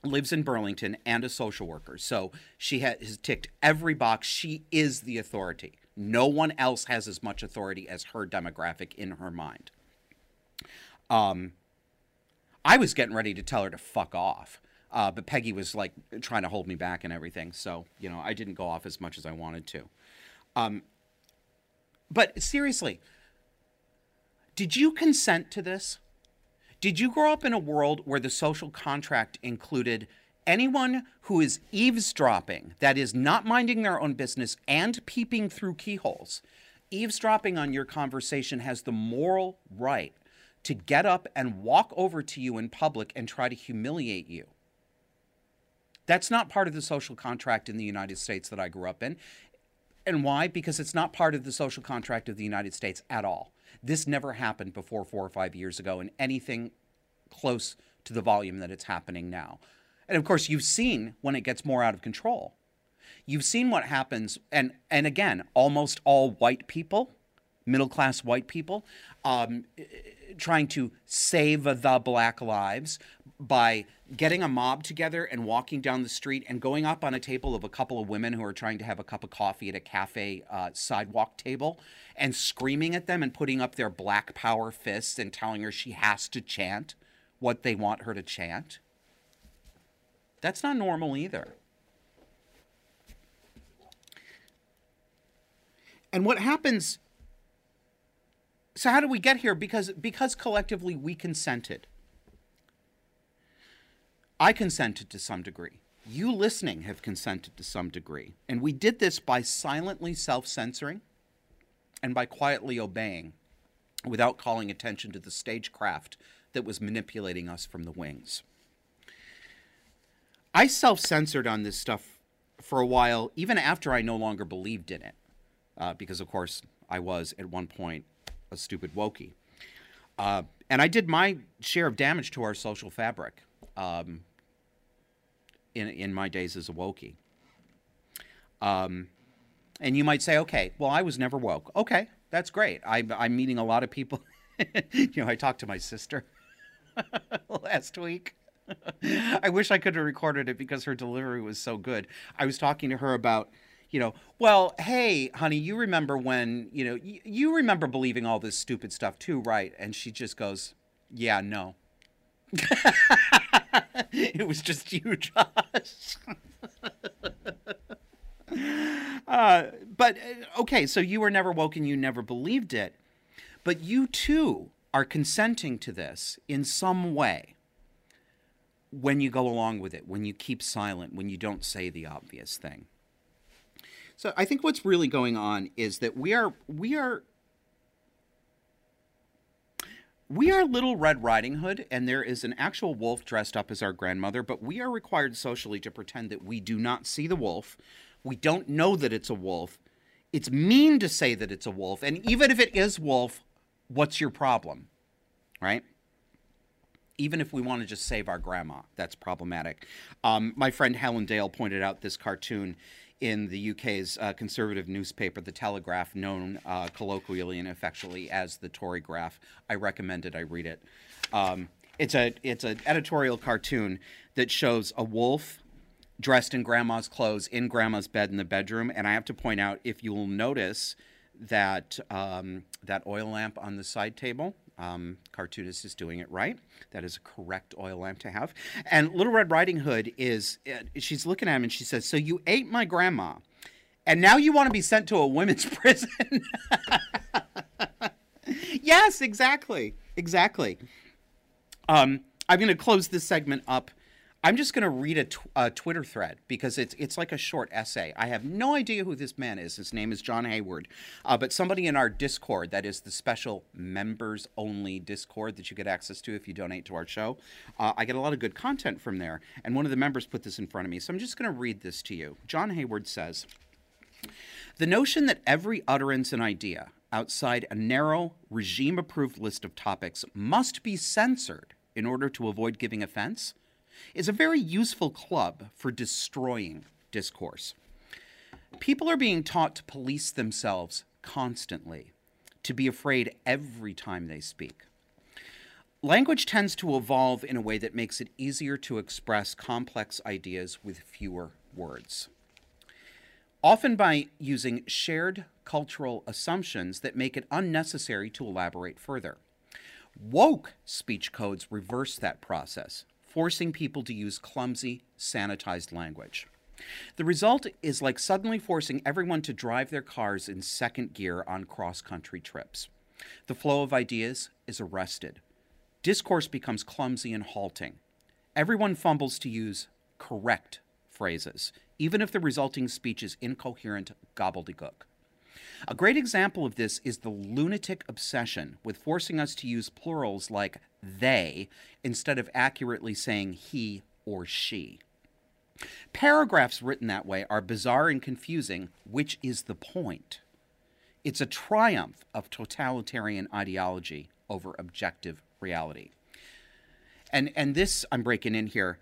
lives in Burlington, and a social worker. So she has ticked every box. She is the authority. No one else has as much authority as her demographic in her mind. Um, I was getting ready to tell her to fuck off uh, but Peggy was like trying to hold me back and everything. So, you know, I didn't go off as much as I wanted to. Um, but seriously, did you consent to this? Did you grow up in a world where the social contract included anyone who is eavesdropping, that is, not minding their own business and peeping through keyholes? Eavesdropping on your conversation has the moral right to get up and walk over to you in public and try to humiliate you. That's not part of the social contract in the United States that I grew up in. And why? Because it's not part of the social contract of the United States at all. This never happened before four or five years ago in anything close to the volume that it's happening now. And of course, you've seen when it gets more out of control. You've seen what happens, and, and again, almost all white people, middle class white people, um, trying to save the black lives by getting a mob together and walking down the street and going up on a table of a couple of women who are trying to have a cup of coffee at a cafe uh, sidewalk table and screaming at them and putting up their black power fists and telling her she has to chant what they want her to chant. That's not normal either. And what happens so how do we get here because because collectively we consented I consented to some degree. You listening have consented to some degree. And we did this by silently self censoring and by quietly obeying without calling attention to the stagecraft that was manipulating us from the wings. I self censored on this stuff for a while, even after I no longer believed in it, uh, because, of course, I was at one point a stupid wokey. Uh, and I did my share of damage to our social fabric. Um, in, in my days as a Wokey. Um, and you might say, okay, well, I was never woke. Okay, That's great. I, I'm meeting a lot of people. you know, I talked to my sister last week. I wish I could have recorded it because her delivery was so good. I was talking to her about, you know, well, hey, honey, you remember when, you know, y- you remember believing all this stupid stuff too, right? And she just goes, yeah, no. it was just you, Josh. uh, but uh, okay, so you were never woken, you never believed it. But you too are consenting to this in some way when you go along with it, when you keep silent, when you don't say the obvious thing. So I think what's really going on is that we are we are we are Little Red Riding Hood, and there is an actual wolf dressed up as our grandmother, but we are required socially to pretend that we do not see the wolf. We don't know that it's a wolf. It's mean to say that it's a wolf, and even if it is wolf, what's your problem? Right? Even if we want to just save our grandma, that's problematic. Um, my friend Helen Dale pointed out this cartoon in the UK's uh, conservative newspaper, The Telegraph, known uh, colloquially and affectionately as the Tory Graph. I recommend it. I read it. Um, it's a it's an editorial cartoon that shows a wolf dressed in grandma's clothes in grandma's bed in the bedroom, and I have to point out if you will notice that um, that oil lamp on the side table. Um, cartoonist is doing it right. That is a correct oil lamp to have. And Little Red Riding Hood is, uh, she's looking at him and she says, So you ate my grandma, and now you want to be sent to a women's prison? yes, exactly. Exactly. Um, I'm going to close this segment up I'm just going to read a, tw- a, Twitter thread because it's it's like a short essay. I have no idea who this man is. His name is John Hayward, uh, but somebody in our Discord, that is the special members only Discord that you get access to if you donate to our show. Uh, I get a lot of good content from there, and one of the members put this in front of me, so I'm just going to read this to you. John Hayward says. The notion that every utterance and idea outside a narrow, regime approved list of topics must be censored in order to avoid giving offense is a very useful club for destroying discourse. People are being taught to police themselves constantly, to be afraid every time they speak. Language tends to evolve in a way that makes it easier to express complex ideas with fewer words. Often by using shared cultural assumptions that make it unnecessary to elaborate further. Woke speech codes reverse that process forcing people to use clumsy, sanitized language. The result is like suddenly forcing everyone to drive their cars in second gear on cross country trips. The flow of ideas is arrested. Discourse becomes clumsy and halting. Everyone fumbles to use correct phrases, even if the resulting speech is incoherent gobbledygook. A great example of this is the lunatic obsession with forcing us to use plurals like they instead of accurately saying he or she. Paragraphs written that way are bizarre and confusing, which is the point. It's a triumph of totalitarian ideology over objective reality. And, and this, I'm breaking in here,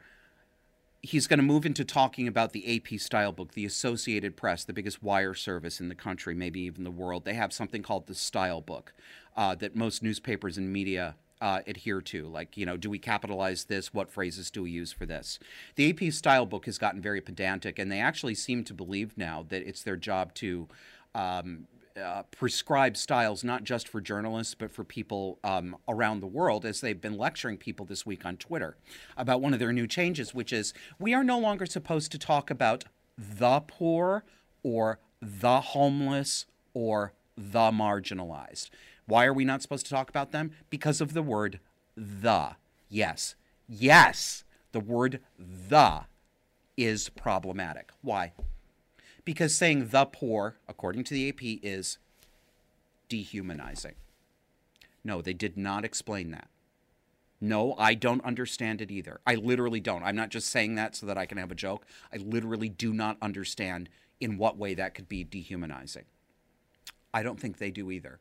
he's going to move into talking about the AP Style Book, the Associated Press, the biggest wire service in the country, maybe even the world. They have something called the Style Book uh, that most newspapers and media uh, adhere to. Like, you know, do we capitalize this? What phrases do we use for this? The AP Style Book has gotten very pedantic, and they actually seem to believe now that it's their job to. Um, uh, prescribe styles not just for journalists but for people um, around the world as they've been lecturing people this week on Twitter about one of their new changes, which is we are no longer supposed to talk about the poor or the homeless or the marginalized. Why are we not supposed to talk about them? Because of the word the. Yes. Yes. The word the is problematic. Why? Because saying the poor, according to the AP, is dehumanizing. No, they did not explain that. No, I don't understand it either. I literally don't. I'm not just saying that so that I can have a joke. I literally do not understand in what way that could be dehumanizing. I don't think they do either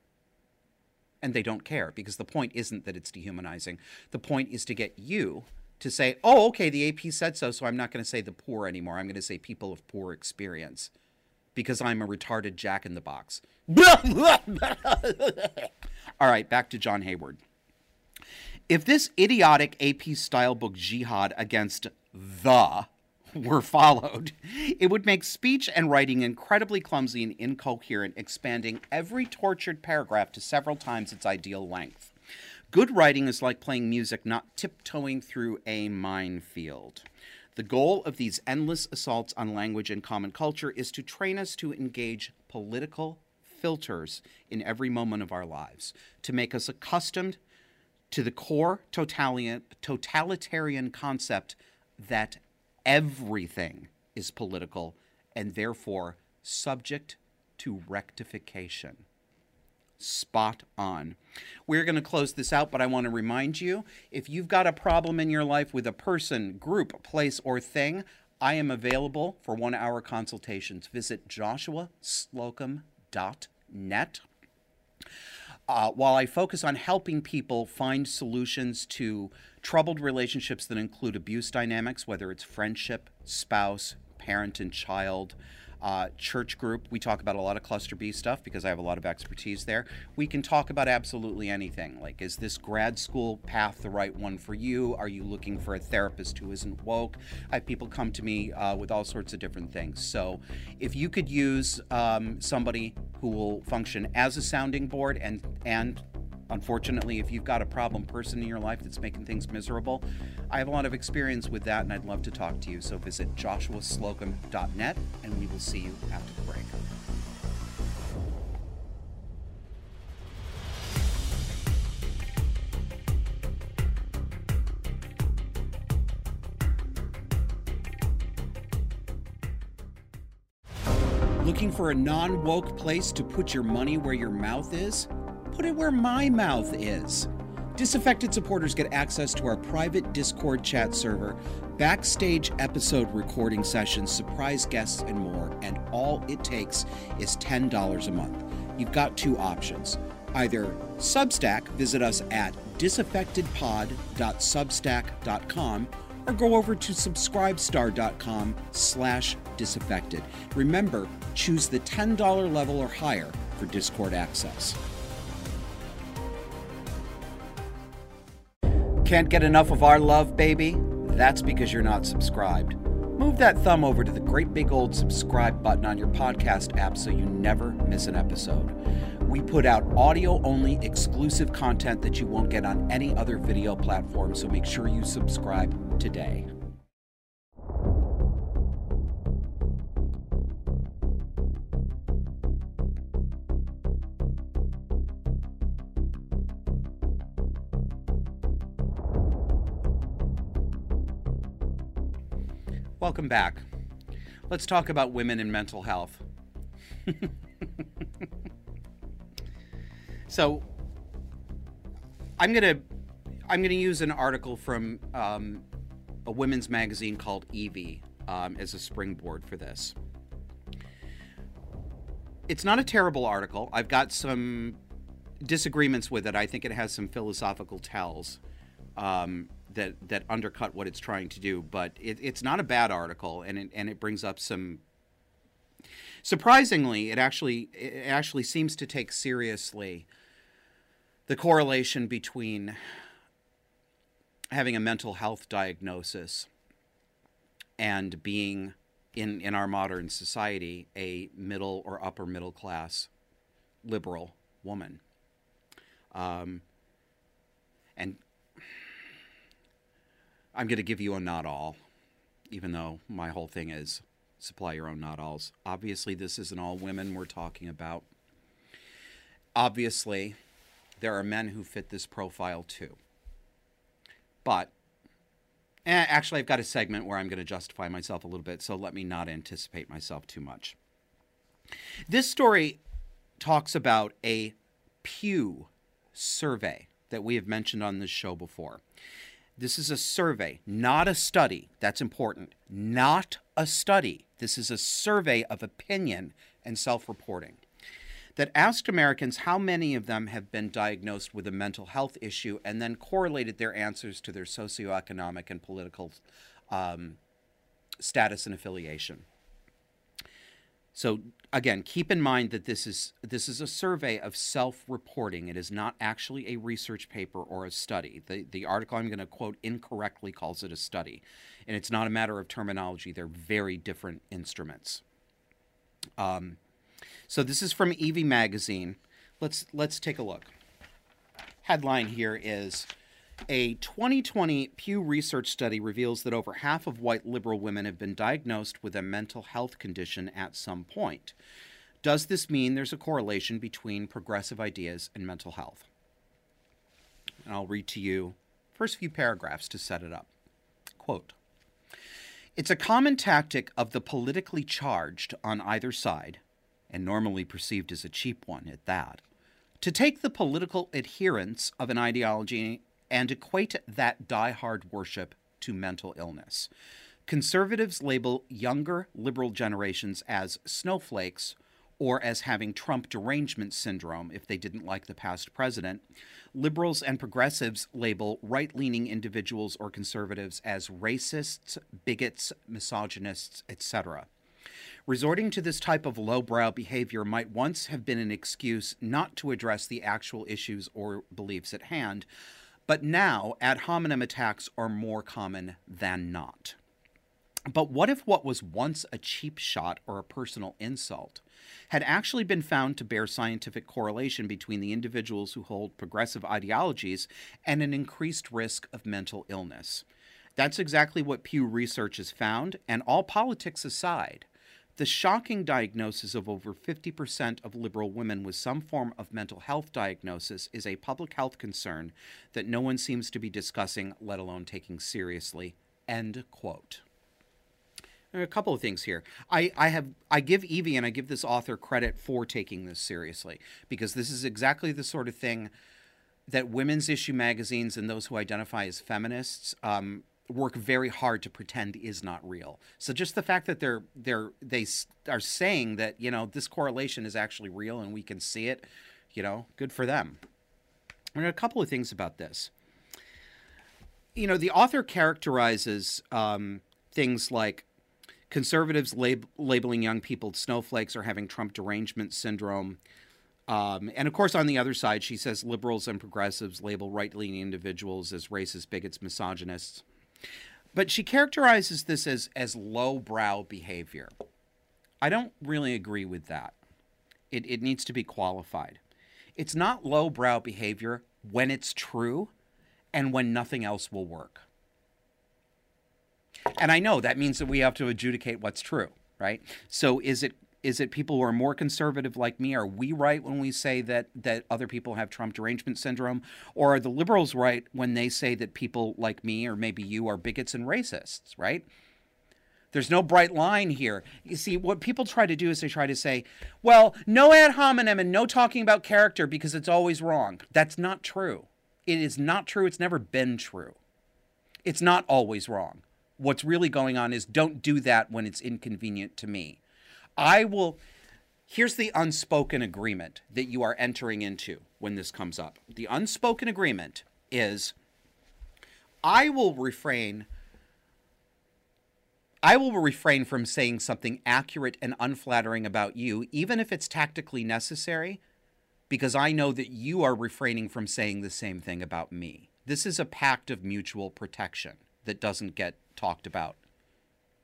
and they don't care because the point isn't that it's dehumanizing. The point is to get you to say, oh, okay, the AP said so, so I'm not going to say the poor anymore. I'm going to say people of poor experience. because I'm a retarded jack in the box. All right, back to John Hayward. If this idiotic AP style book jihad against the were followed, it would make speech and writing incredibly clumsy and incoherent, expanding every tortured paragraph to several times its ideal length. Good writing is like playing music, not tiptoeing through a minefield. The goal of these endless assaults on language and common culture is to train us to engage political filters in every moment of our lives, to make us accustomed to the core totalitarian, concept that everything is political and therefore subject to rectification. Spot on. We're going to close this out, but I want to remind you if you've got a problem in your life with a person, group, place, or thing, I am available for one hour consultations. Visit joshuaslocum.net. Uh, while I focus on helping people find solutions to troubled relationships that include abuse dynamics, whether it's friendship, spouse, parent and child, uh, church group. We talk about a lot of cluster B stuff because I have a lot of expertise there. We can talk about absolutely anything. Like, is this grad school path the right one for you? Are you looking for a therapist who isn't woke? I have people come to me uh, with all sorts of different things. So, if you could use um, somebody who will function as a sounding board and and Unfortunately, if you've got a problem person in your life that's making things miserable, I have a lot of experience with that and I'd love to talk to you. So visit joshuaslocum.net and we will see you after the break. Looking for a non woke place to put your money where your mouth is? Put it where my mouth is. Disaffected supporters get access to our private Discord chat server, backstage episode recording sessions, surprise guests, and more. And all it takes is $10 a month. You've got two options. Either Substack, visit us at disaffectedpod.substack.com or go over to subscribestar.com slash disaffected. Remember, choose the $10 level or higher for Discord access. Can't get enough of our love, baby? That's because you're not subscribed. Move that thumb over to the great big old subscribe button on your podcast app so you never miss an episode. We put out audio only exclusive content that you won't get on any other video platform, so make sure you subscribe today. Welcome back. Let's talk about women and mental health. so, I'm gonna I'm gonna use an article from um, a women's magazine called Evie um, as a springboard for this. It's not a terrible article. I've got some disagreements with it. I think it has some philosophical tells. Um, that that undercut what it's trying to do. But it, it's not a bad article, and it, and it brings up some. Surprisingly, it actually it actually seems to take seriously the correlation between having a mental health diagnosis and being in in our modern society a middle or upper middle class liberal woman. Um, and I'm going to give you a not all, even though my whole thing is supply your own not alls. Obviously, this isn't all women we're talking about. Obviously, there are men who fit this profile too. But eh, actually, I've got a segment where I'm going to justify myself a little bit, so let me not anticipate myself too much. This story talks about a Pew survey that we have mentioned on this show before. This is a survey, not a study. That's important. Not a study. This is a survey of opinion and self reporting that asked Americans how many of them have been diagnosed with a mental health issue and then correlated their answers to their socioeconomic and political um, status and affiliation. So again, keep in mind that this is this is a survey of self-reporting. It is not actually a research paper or a study. The the article I'm going to quote incorrectly calls it a study, and it's not a matter of terminology. They're very different instruments. Um, so this is from Evie magazine. Let's let's take a look. Headline here is a 2020 Pew Research study reveals that over half of white liberal women have been diagnosed with a mental health condition at some point. Does this mean there's a correlation between progressive ideas and mental health? And I'll read to you first few paragraphs to set it up. Quote It's a common tactic of the politically charged on either side, and normally perceived as a cheap one at that, to take the political adherents of an ideology and equate that die-hard worship to mental illness. Conservatives label younger liberal generations as snowflakes or as having Trump derangement syndrome if they didn't like the past president. Liberals and progressives label right leaning individuals or conservatives as racists, bigots, misogynists, etc. Resorting to this type of lowbrow behavior might once have been an excuse not to address the actual issues or beliefs at hand, but now, ad hominem attacks are more common than not. But what if what was once a cheap shot or a personal insult had actually been found to bear scientific correlation between the individuals who hold progressive ideologies and an increased risk of mental illness? That's exactly what Pew Research has found, and all politics aside, the shocking diagnosis of over 50% of liberal women with some form of mental health diagnosis is a public health concern that no one seems to be discussing, let alone taking seriously. End quote. A couple of things here. I, I have I give Evie and I give this author credit for taking this seriously because this is exactly the sort of thing that women's issue magazines and those who identify as feminists um, work very hard to pretend is not real. So just the fact that they're they're they are saying that you know this correlation is actually real and we can see it, you know, good for them. And a couple of things about this. You know, the author characterizes um, things like conservatives lab- labeling young people snowflakes or having Trump derangement syndrome. Um, and of course, on the other side, she says liberals and progressives label right leaning individuals as racist, bigots, misogynists. But she characterizes this as, as lowbrow behavior. I don't really agree with that. It, it needs to be qualified. It's not lowbrow behavior when it's true and when nothing else will work. And I know that means that we have to adjudicate what's true, right? So is it is it people who are more conservative like me? Are we right when we say that that other people have Trump derangement syndrome, or are the liberals right when they say that people like me or maybe you are bigots and racists? Right? There's no bright line here. You see, what people try to do is they try to say, well, no ad hominem and no talking about character because it's always wrong. That's not true. It is not true. It's never been true. It's not always wrong. What's really going on is don't do that when it's inconvenient to me. I will. Here's the unspoken agreement that you are entering into when this comes up. The unspoken agreement is I will refrain. I will refrain from saying something accurate and unflattering about you, even if it's tactically necessary, because I know that you are refraining from saying the same thing about me. This is a pact of mutual protection that doesn't get talked about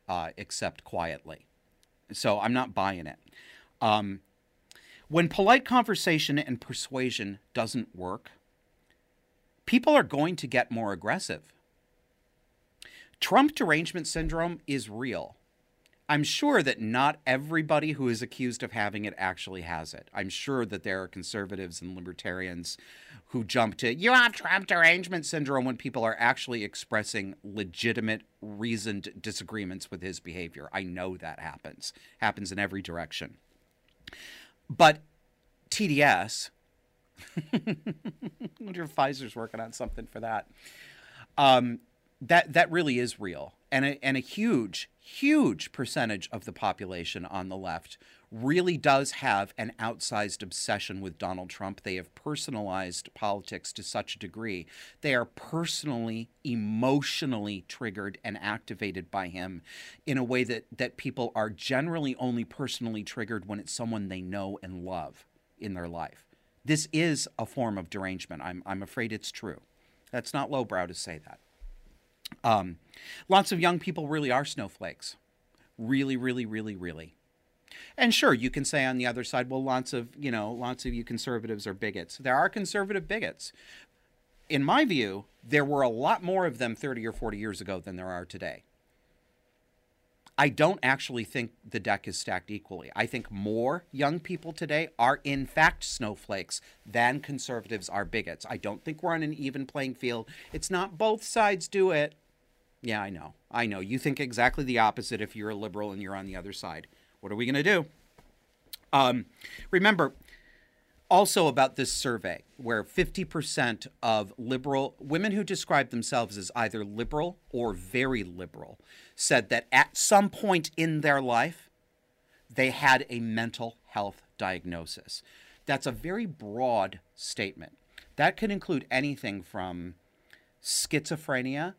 uh, except quietly. So I'm not buying it. Um, when polite conversation and persuasion doesn't work, people are going to get more aggressive. Trump derangement syndrome is real. I'm sure that not everybody who is accused of having it actually has it. I'm sure that there are conservatives and libertarians who jump to, you have Trump derangement syndrome when people are actually expressing legitimate, reasoned disagreements with his behavior. I know that happens, happens in every direction. But TDS, I wonder if Pfizer's working on something for that. Um, that that really is real, and a, and a huge, huge percentage of the population on the left really does have an outsized obsession with Donald Trump. They have personalized politics to such a degree. They are personally, emotionally triggered and activated by him in a way that, that people are generally only personally triggered when it's someone they know and love in their life. This is a form of derangement. I'm, I'm afraid it's true. That's not lowbrow to say that. Um, lots of young people really are snowflakes. Really, really, really, really. And sure, you can say on the other side, well, lots of, you know, lots of you conservatives are bigots. There are conservative bigots. In my view, there were a lot more of them 30 or 40 years ago than there are today. I don't actually think the deck is stacked equally. I think more young people today are, in fact, snowflakes than conservatives are bigots. I don't think we're on an even playing field. It's not both sides do it. Yeah, I know. I know. You think exactly the opposite if you're a liberal and you're on the other side. What are we going to do? Um, remember, also about this survey, where 50% of liberal women who describe themselves as either liberal or very liberal said that at some point in their life, they had a mental health diagnosis. That's a very broad statement. That could include anything from schizophrenia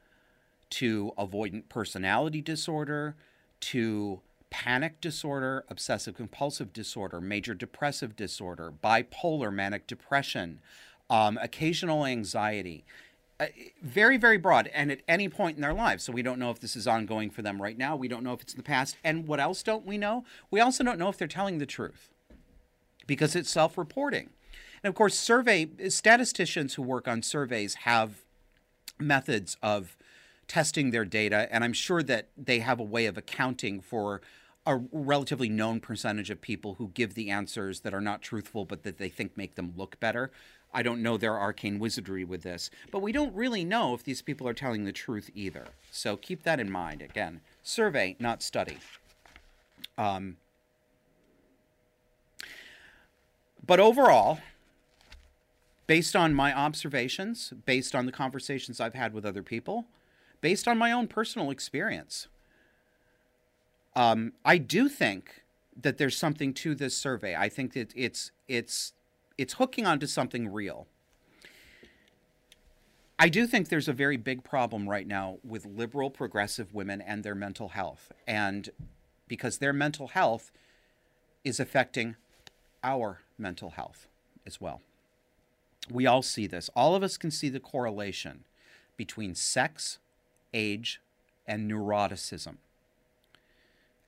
to avoidant personality disorder to panic disorder, obsessive compulsive disorder, major depressive disorder, bipolar, manic depression, um, occasional anxiety. Uh, very, very broad, and at any point in their lives. So we don't know if this is ongoing for them right now. We don't know if it's in the past. And what else don't we know? We also don't know if they're telling the truth because it's self reporting. And of course, survey statisticians who work on surveys have methods of testing their data, and I'm sure that they have a way of accounting for a relatively known percentage of people who give the answers that are not truthful but that they think make them look better. I don't know their arcane wizardry with this, but we don't really know if these people are telling the truth either. So keep that in mind. Again, survey, not study. Um, but overall, based on my observations, based on the conversations I've had with other people, based on my own personal experience, um, I do think that there's something to this survey. I think that it's it's it's hooking onto something real. I do think there's a very big problem right now with liberal progressive women and their mental health. And because their mental health is affecting our mental health as well. We all see this. All of us can see the correlation between sex, age, and neuroticism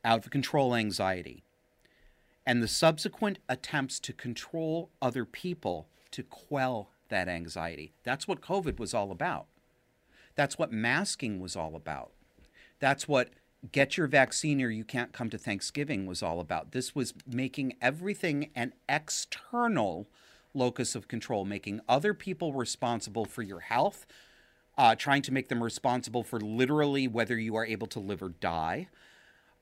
out of control anxiety, and the subsequent attempts to control other people to quell that anxiety. That's what COVID was all about. That's what masking was all about. That's what get your vaccine or you can't come to Thanksgiving was all about. This was making everything an external locus of control, making other people responsible for your health, uh, trying to make them responsible for literally whether you are able to live or die,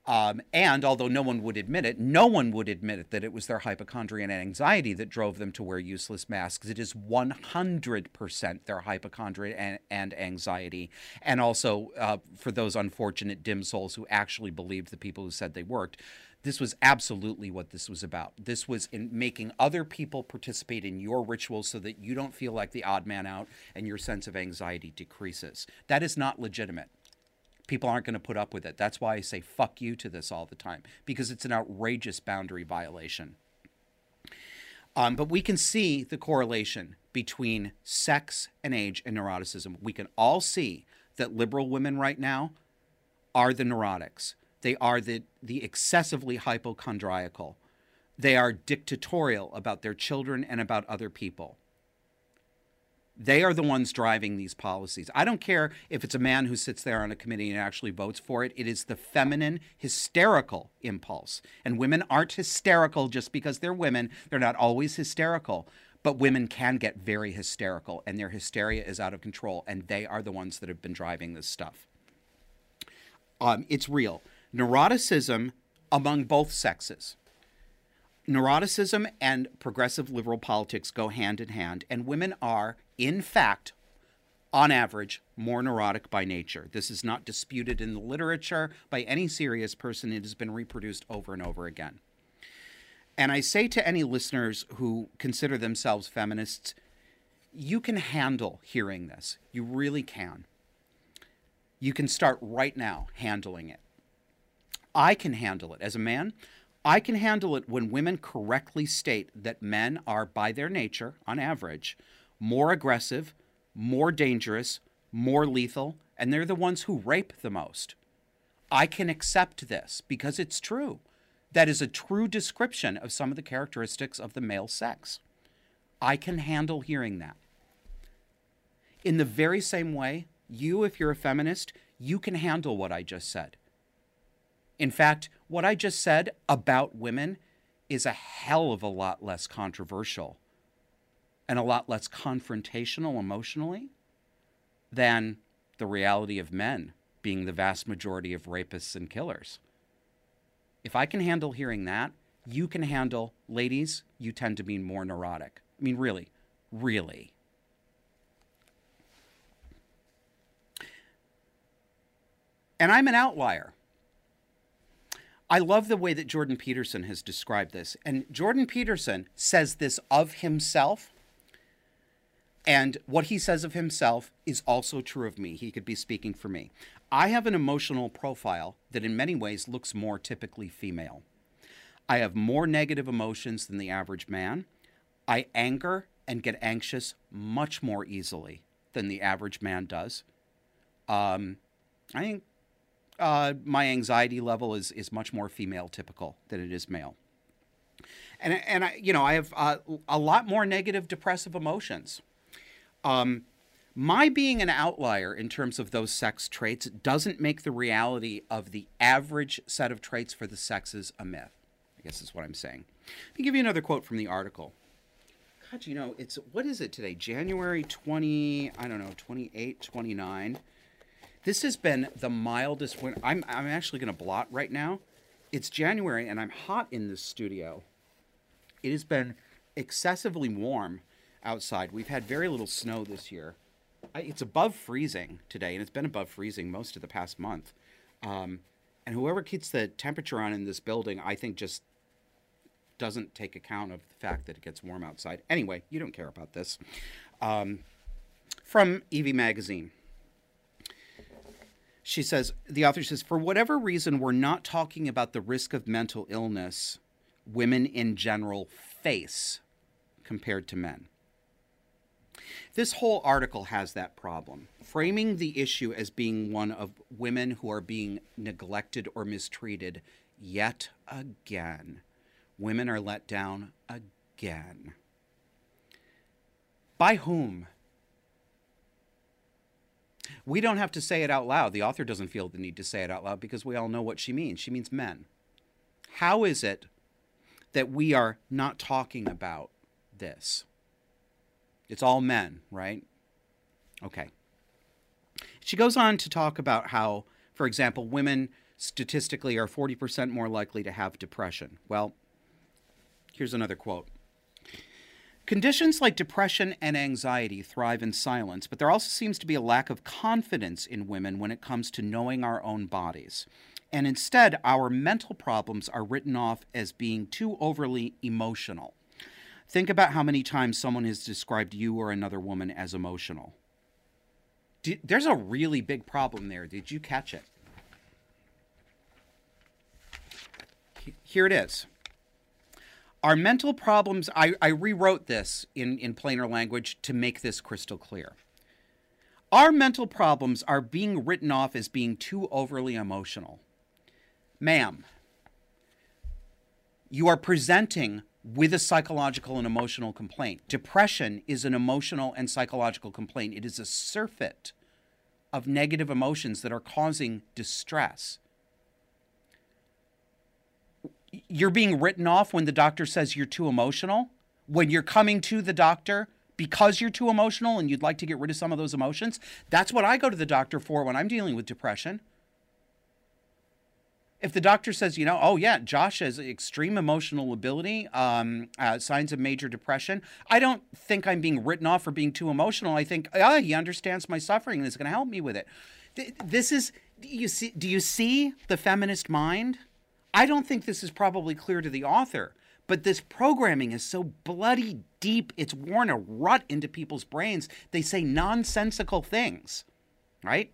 um, and although no one would admit it, no one would admit it that it was their hypochondria and anxiety that drove them to wear useless masks. It is 100% their hypochondria and, and anxiety. And also, uh, for those unfortunate dim souls who actually believed the people who said they worked, this was absolutely what this was about. This was in making other people participate in your rituals so that you don't feel like the odd man out and your sense of anxiety decreases. That is not legitimate people aren't going to put up with it. That's why I say fuck you to this all the time because it's an outrageous boundary violation. Um, but we can see the correlation between sex and age and neuroticism. We can all see that liberal women right now are the neurotics. They are the, the excessively hypochondriacal. They are dictatorial about their children and about other people. They are the ones driving these policies. I don't care if it's a man who sits there on a committee and actually votes for it. It is the feminine, hysterical impulse. And women aren't hysterical just because they're women. They're not always hysterical. But women can get very hysterical, and their hysteria is out of control. And they are the ones that have been driving this stuff. Um, it's real. Neuroticism among both sexes neuroticism and progressive liberal politics go hand in hand, and women are, in fact, on average, more neurotic by nature. This is not disputed in the literature by any serious person. It has been reproduced over and over again. And I say to any listeners who consider themselves feminists, you can handle hearing this. You really can. You can start right now handling it. I can handle it. As a man, I can handle it when women correctly state that men are, by their nature, on average, more aggressive, more dangerous, more lethal, and they're the ones who rape the most. I can accept this because it's true. That is a true description of some of the characteristics of the male sex. I can handle hearing that. In the very same way, you, if you're a feminist, you can handle what I just said. In fact, what I just said about women is a hell of a lot less controversial and a lot less confrontational emotionally than the reality of men being the vast majority of rapists and killers. If I can handle hearing that, you can handle, ladies, you tend to be more neurotic. I mean, really, really. And I'm an outlier. I love the way that Jordan Peterson has described this. And Jordan Peterson says this of himself. And what he says of himself is also true of me. He could be speaking for me. I have an emotional profile that, in many ways, looks more typically female. I have more negative emotions than the average man. I anger and get anxious much more easily than the average man does. Um, I think uh, my anxiety level is is much more female typical than it is male. And and I you know I have uh, a lot more negative depressive emotions. Um, my being an outlier in terms of those sex traits doesn't make the reality of the average set of traits for the sexes a myth. I guess is what I'm saying. Let me give you another quote from the article. God, you know, it's what is it today? January 20, I don't know, 28, 29. This has been the mildest winter. I'm, I'm actually going to blot right now. It's January and I'm hot in this studio. It has been excessively warm outside. We've had very little snow this year. I, it's above freezing today, and it's been above freezing most of the past month. Um, and whoever keeps the temperature on in this building, I think just doesn't take account of the fact that it gets warm outside. Anyway, you don't care about this. Um, from Evie Magazine. She says, the author says, for whatever reason, we're not talking about the risk of mental illness women in general face compared to men. This whole article has that problem, framing the issue as being one of women who are being neglected or mistreated yet again. Women are let down again. By whom? We don't have to say it out loud. The author doesn't feel the need to say it out loud because we all know what she means. She means men. How is it that we are not talking about this? It's all men, right? Okay. She goes on to talk about how, for example, women statistically are 40% more likely to have depression. Well, here's another quote Conditions like depression and anxiety thrive in silence, but there also seems to be a lack of confidence in women when it comes to knowing our own bodies. And instead, our mental problems are written off as being too overly emotional. Think about how many times someone has described you or another woman as emotional. There's a really big problem there. Did you catch it? Here it is. Our mental problems, I, I rewrote this in, in plainer language to make this crystal clear. Our mental problems are being written off as being too overly emotional. Ma'am, you are presenting with a psychological and emotional complaint. Depression is an emotional and psychological complaint, it is a surfeit of negative emotions that are causing distress you're being written off when the doctor says you're too emotional, when you're coming to the doctor because you're too emotional and you'd like to get rid of some of those emotions. That's what I go to the doctor for when I'm dealing with depression. If the doctor says, you know, oh yeah, Josh has extreme emotional lability, um, uh, signs of major depression, I don't think I'm being written off for being too emotional. I think, ah, he understands my suffering and is going to help me with it. This is, do you see? Do you see the feminist mind? I don't think this is probably clear to the author, But this programming is so bloody deep, it's worn a rut into people's brains. They say nonsensical things, right?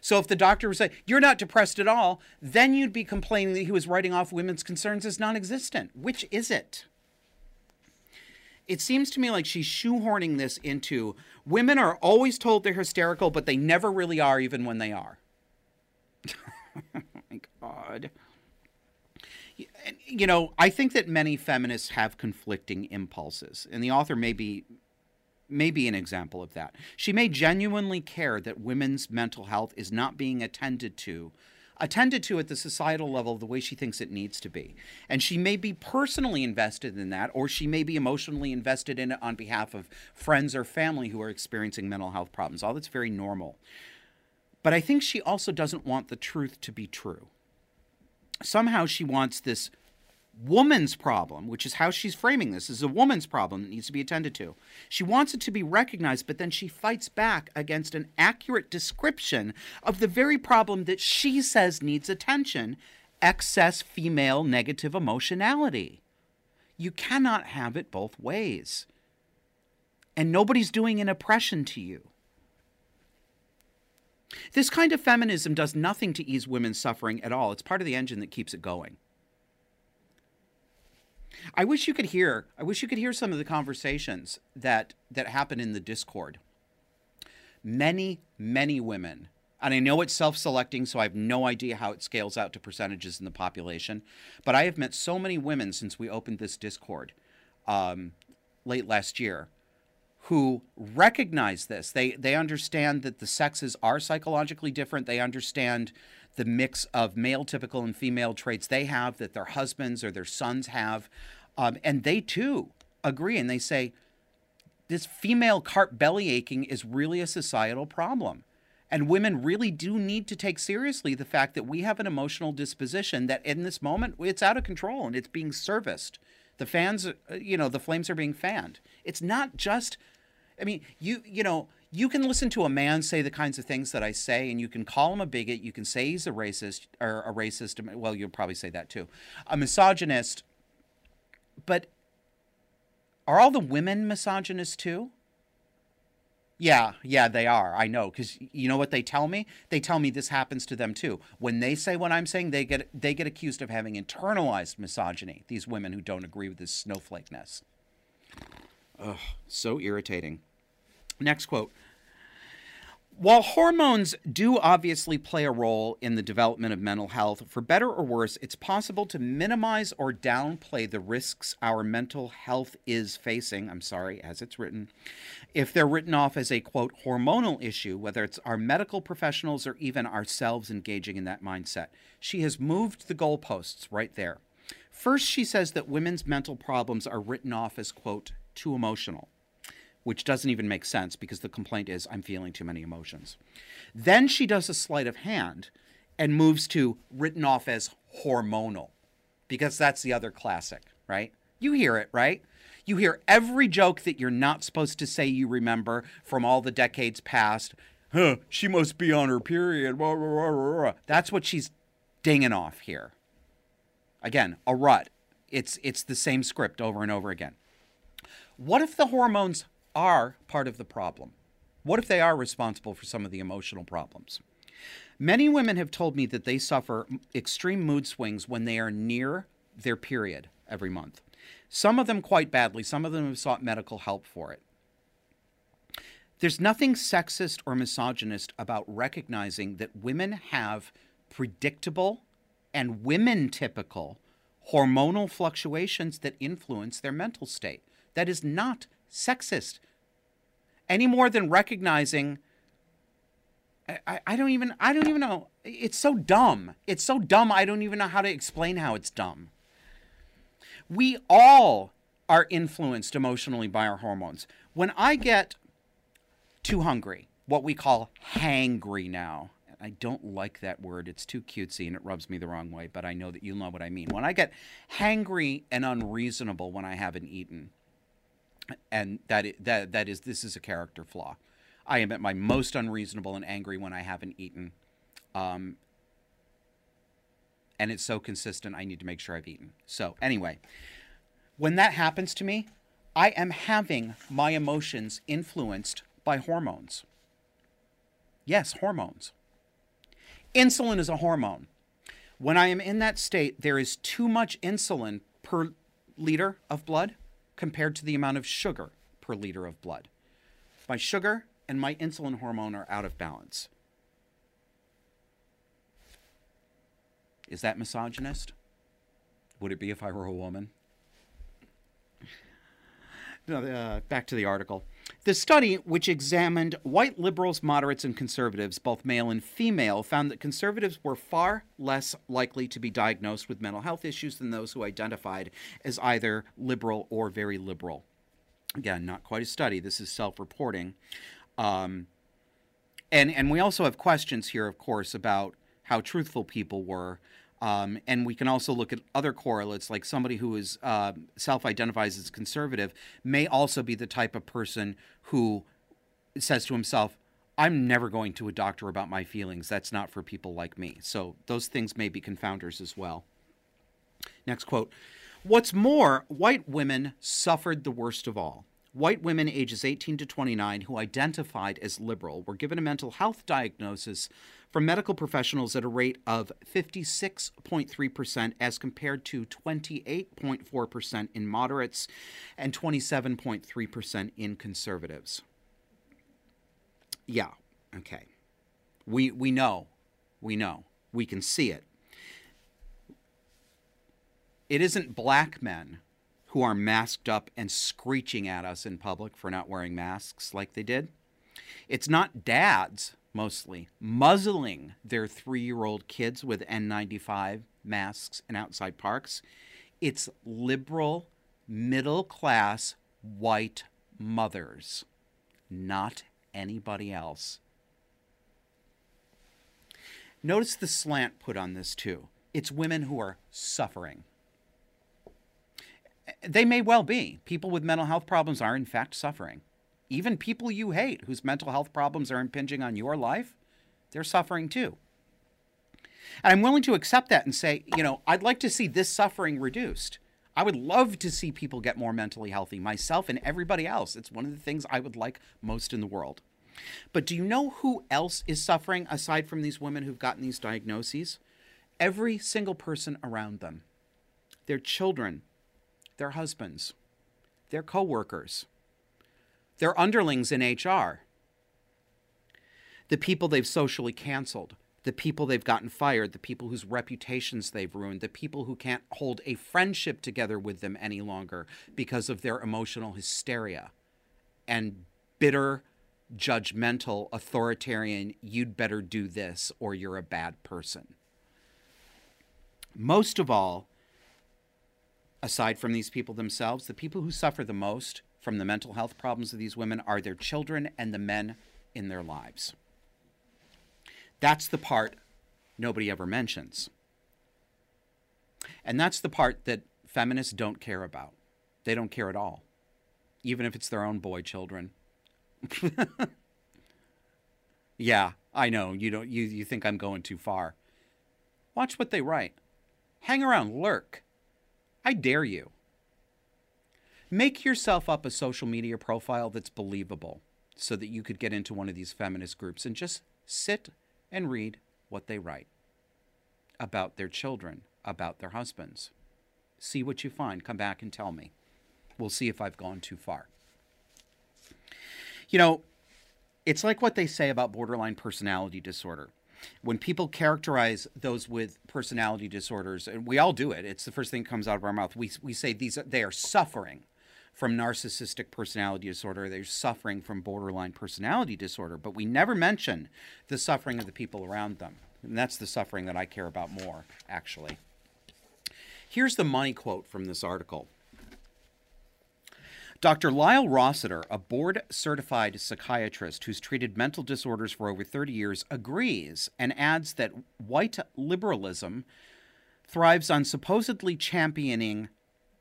So if the doctor would say, You're not depressed at all, then you'd be complaining that he was writing off women's concerns as non existent. Which is it? It seems to me like she's shoehorning this into women are always told they're hysterical, but they never really are, even when they are. oh my God. You know, I think that many feminists have conflicting impulses, and the author may be, may be an example of that. She may genuinely care that women's mental health is not being attended to attended to at the societal level the way she thinks it needs to be. And she may be personally invested in that, or she may be emotionally invested in it on behalf of friends or family who are experiencing mental health problems. All that's very normal. But I think she also doesn't want the truth to be true. Somehow she wants this woman's problem, which is how she's framing this, is a woman's problem that needs to be attended to. She wants it to be recognized, but then she fights back against an accurate description of the very problem that she says needs attention excess female negative emotionality. You cannot have it both ways. And nobody's doing an oppression to you. This kind of feminism does nothing to ease women's suffering at all. It's part of the engine that keeps it going. I wish you could hear. I wish you could hear some of the conversations that that happen in the Discord. Many, many women, and I know it's self-selecting, so I have no idea how it scales out to percentages in the population. But I have met so many women since we opened this Discord um, late last year who recognize this. They they understand that the sexes are psychologically different. They understand the mix of male typical and female traits they have that their husbands or their sons have. Um, and they too agree and they say this female cart belly aching is really a societal problem. And women really do need to take seriously the fact that we have an emotional disposition that in this moment it's out of control and it's being serviced. The fans, uh, you know, the flames are being fanned. It's not just, I mean, you, you know, you can listen to a man say the kinds of things that I say, and you can call him a bigot. You can say he's a racist or a racist. Well, you'll probably say that too, a misogynist. But are all the women misogynist too? Yeah, yeah, they are. I know because you know what they tell me. They tell me this happens to them too. When they say what I'm saying, they get they get accused of having internalized misogyny. These women who don't agree with this snowflakeness. Ugh, so irritating. Next quote. While hormones do obviously play a role in the development of mental health, for better or worse, it's possible to minimize or downplay the risks our mental health is facing. I'm sorry, as it's written, if they're written off as a quote hormonal issue, whether it's our medical professionals or even ourselves engaging in that mindset. She has moved the goalposts right there. First, she says that women's mental problems are written off as quote too emotional which doesn't even make sense because the complaint is I'm feeling too many emotions. Then she does a sleight of hand and moves to written off as hormonal because that's the other classic, right? You hear it, right? You hear every joke that you're not supposed to say you remember from all the decades past. Huh, she must be on her period. That's what she's dinging off here. Again, a rut. It's it's the same script over and over again. What if the hormones are part of the problem? What if they are responsible for some of the emotional problems? Many women have told me that they suffer extreme mood swings when they are near their period every month. Some of them quite badly, some of them have sought medical help for it. There's nothing sexist or misogynist about recognizing that women have predictable and women typical hormonal fluctuations that influence their mental state. That is not sexist any more than recognizing I, I don't even I don't even know. It's so dumb. It's so dumb I don't even know how to explain how it's dumb. We all are influenced emotionally by our hormones. When I get too hungry, what we call hangry now. I don't like that word. It's too cutesy and it rubs me the wrong way, but I know that you'll know what I mean. When I get hangry and unreasonable when I haven't eaten, and that is, that that is this is a character flaw. I am at my most unreasonable and angry when I haven't eaten, um, and it's so consistent. I need to make sure I've eaten. So anyway, When that happens to me, I am having my emotions influenced by hormones. Yes, hormones. Insulin is a hormone. When I am in that state, there is too much insulin per liter of blood compared to the amount of sugar per liter of blood. My sugar and my insulin hormone are out of balance. Is that misogynist? Would it be if I were a woman? No, uh, back to the article. The study, which examined white liberals, moderates, and conservatives, both male and female, found that conservatives were far less likely to be diagnosed with mental health issues than those who identified as either liberal or very liberal. Again, not quite a study. This is self-reporting, um, and and we also have questions here, of course, about how truthful people were. Um, and we can also look at other correlates, like somebody who is uh, self-identifies as conservative may also be the type of person who says to himself, "I'm never going to a doctor about my feelings. That's not for people like me." So those things may be confounders as well. Next quote. What's more, white women suffered the worst of all. White women ages 18 to 29 who identified as liberal were given a mental health diagnosis from medical professionals at a rate of 56.3% as compared to 28.4% in moderates and 27.3% in conservatives. Yeah, okay. We we know. We know. We can see it. It isn't black men who are masked up and screeching at us in public for not wearing masks like they did. It's not dads, mostly, muzzling their three year old kids with N95 masks in outside parks. It's liberal, middle class, white mothers, not anybody else. Notice the slant put on this, too. It's women who are suffering they may well be. People with mental health problems are, in fact, suffering. Even people you hate whose mental health problems are impinging on your life, they're suffering too. And I'm willing to accept that and say, you know, I'd like to see this suffering reduced. I would love to see people get more mentally healthy, myself and everybody else. It's one of the things I would like most in the world. But do you know who else is suffering aside from these women who've gotten these diagnoses? Every single person around them. Their children, their husbands, their coworkers, their underlings in HR, the people they've socially canceled, the people they've gotten fired, the people whose reputations they've ruined, the people who can't hold a friendship together with them any longer because of their emotional hysteria and bitter, judgmental, authoritarian, you'd better do this or you're a bad person. Most of all, aside from these people themselves, the people who suffer the most from the mental health problems of these women are their children and the men in their lives. That's the part nobody ever mentions. And that's the part that feminists don't care about. They don't care at all, even if it's their own boy children. yeah, I know. You don't you, you think I'm going too far. Watch what they write. Hang around, lurk. I dare you. Make yourself up a social media profile that's believable so that you could get into one of these feminist groups and just sit and read what they write about their children, about their husbands. See what you find. Come back and tell me. We'll see if I've gone too far. You know, it's like what they say about borderline personality disorder when people characterize those with personality disorders, and we all do it, it's the first thing that comes out of our mouth. We, we say these they are suffering from narcissistic personality disorder. They're suffering from borderline personality disorder, but we never mention the suffering of the people around them. And that's the suffering that I care about more, actually. Here's the money quote from this article. Dr. Lyle Rossiter, a board certified psychiatrist who's treated mental disorders for over 30 years, agrees and adds that white liberalism thrives on supposedly championing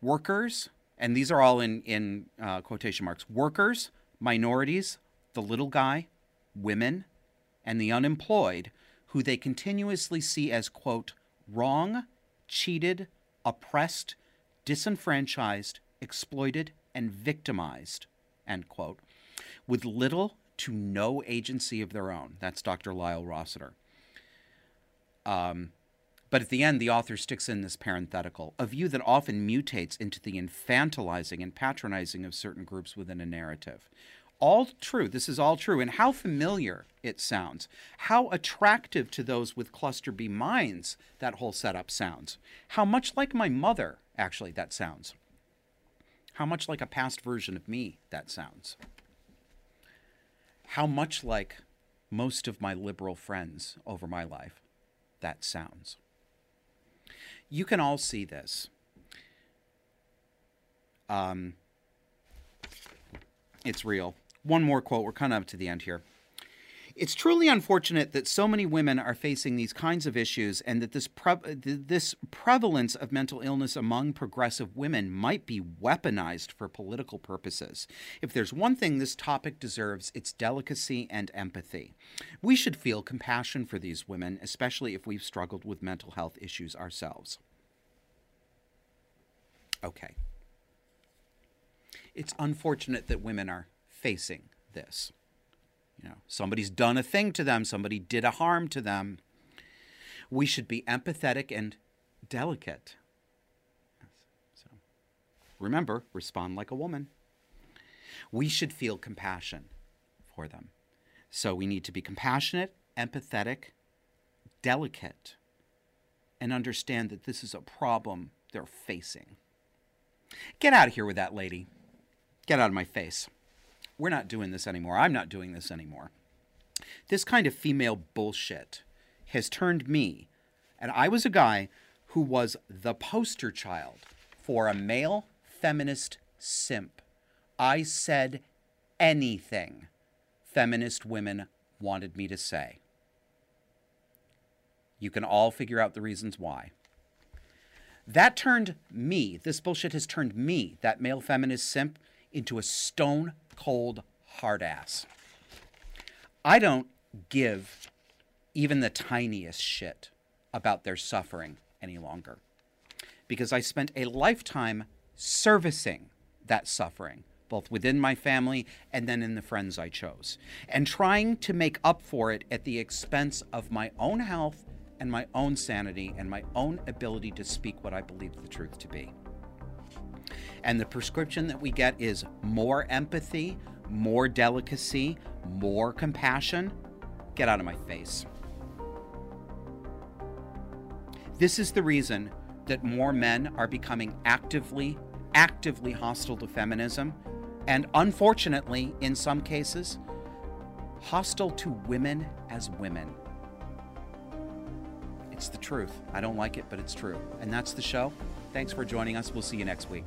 workers, and these are all in, in uh, quotation marks workers, minorities, the little guy, women, and the unemployed, who they continuously see as, quote, wrong, cheated, oppressed, disenfranchised, exploited, and victimized, end quote, with little to no agency of their own. That's Dr. Lyle Rossiter. Um, but at the end, the author sticks in this parenthetical a view that often mutates into the infantilizing and patronizing of certain groups within a narrative. All true. This is all true. And how familiar it sounds. How attractive to those with cluster B minds that whole setup sounds. How much like my mother, actually, that sounds. How much like a past version of me that sounds. How much like most of my liberal friends over my life that sounds. You can all see this. Um, it's real. One more quote. We're kind of up to the end here. It's truly unfortunate that so many women are facing these kinds of issues and that this pre- this prevalence of mental illness among progressive women might be weaponized for political purposes. If there's one thing this topic deserves, it's delicacy and empathy. We should feel compassion for these women, especially if we've struggled with mental health issues ourselves. Okay. It's unfortunate that women are facing this. You know, somebody's done a thing to them, somebody did a harm to them. We should be empathetic and delicate. So remember, respond like a woman. We should feel compassion for them. So we need to be compassionate, empathetic, delicate, and understand that this is a problem they're facing. Get out of here with that lady. Get out of my face. We're not doing this anymore. I'm not doing this anymore. This kind of female bullshit has turned me, and I was a guy who was the poster child for a male feminist simp. I said anything feminist women wanted me to say. You can all figure out the reasons why. That turned me, this bullshit has turned me, that male feminist simp, into a stone cold hard ass. I don't give even the tiniest shit about their suffering any longer because I spent a lifetime servicing that suffering, both within my family and then in the friends I chose, and trying to make up for it at the expense of my own health and my own sanity and my own ability to speak what I believe the truth to be. And the prescription that we get is more empathy, more delicacy, more compassion. Get out of my face. This is the reason that more men are becoming actively, actively hostile to feminism, and unfortunately, in some cases, hostile to women as women. It's the truth. I don't like it, but it's true. And that's the show. Thanks for joining us. We'll see you next week.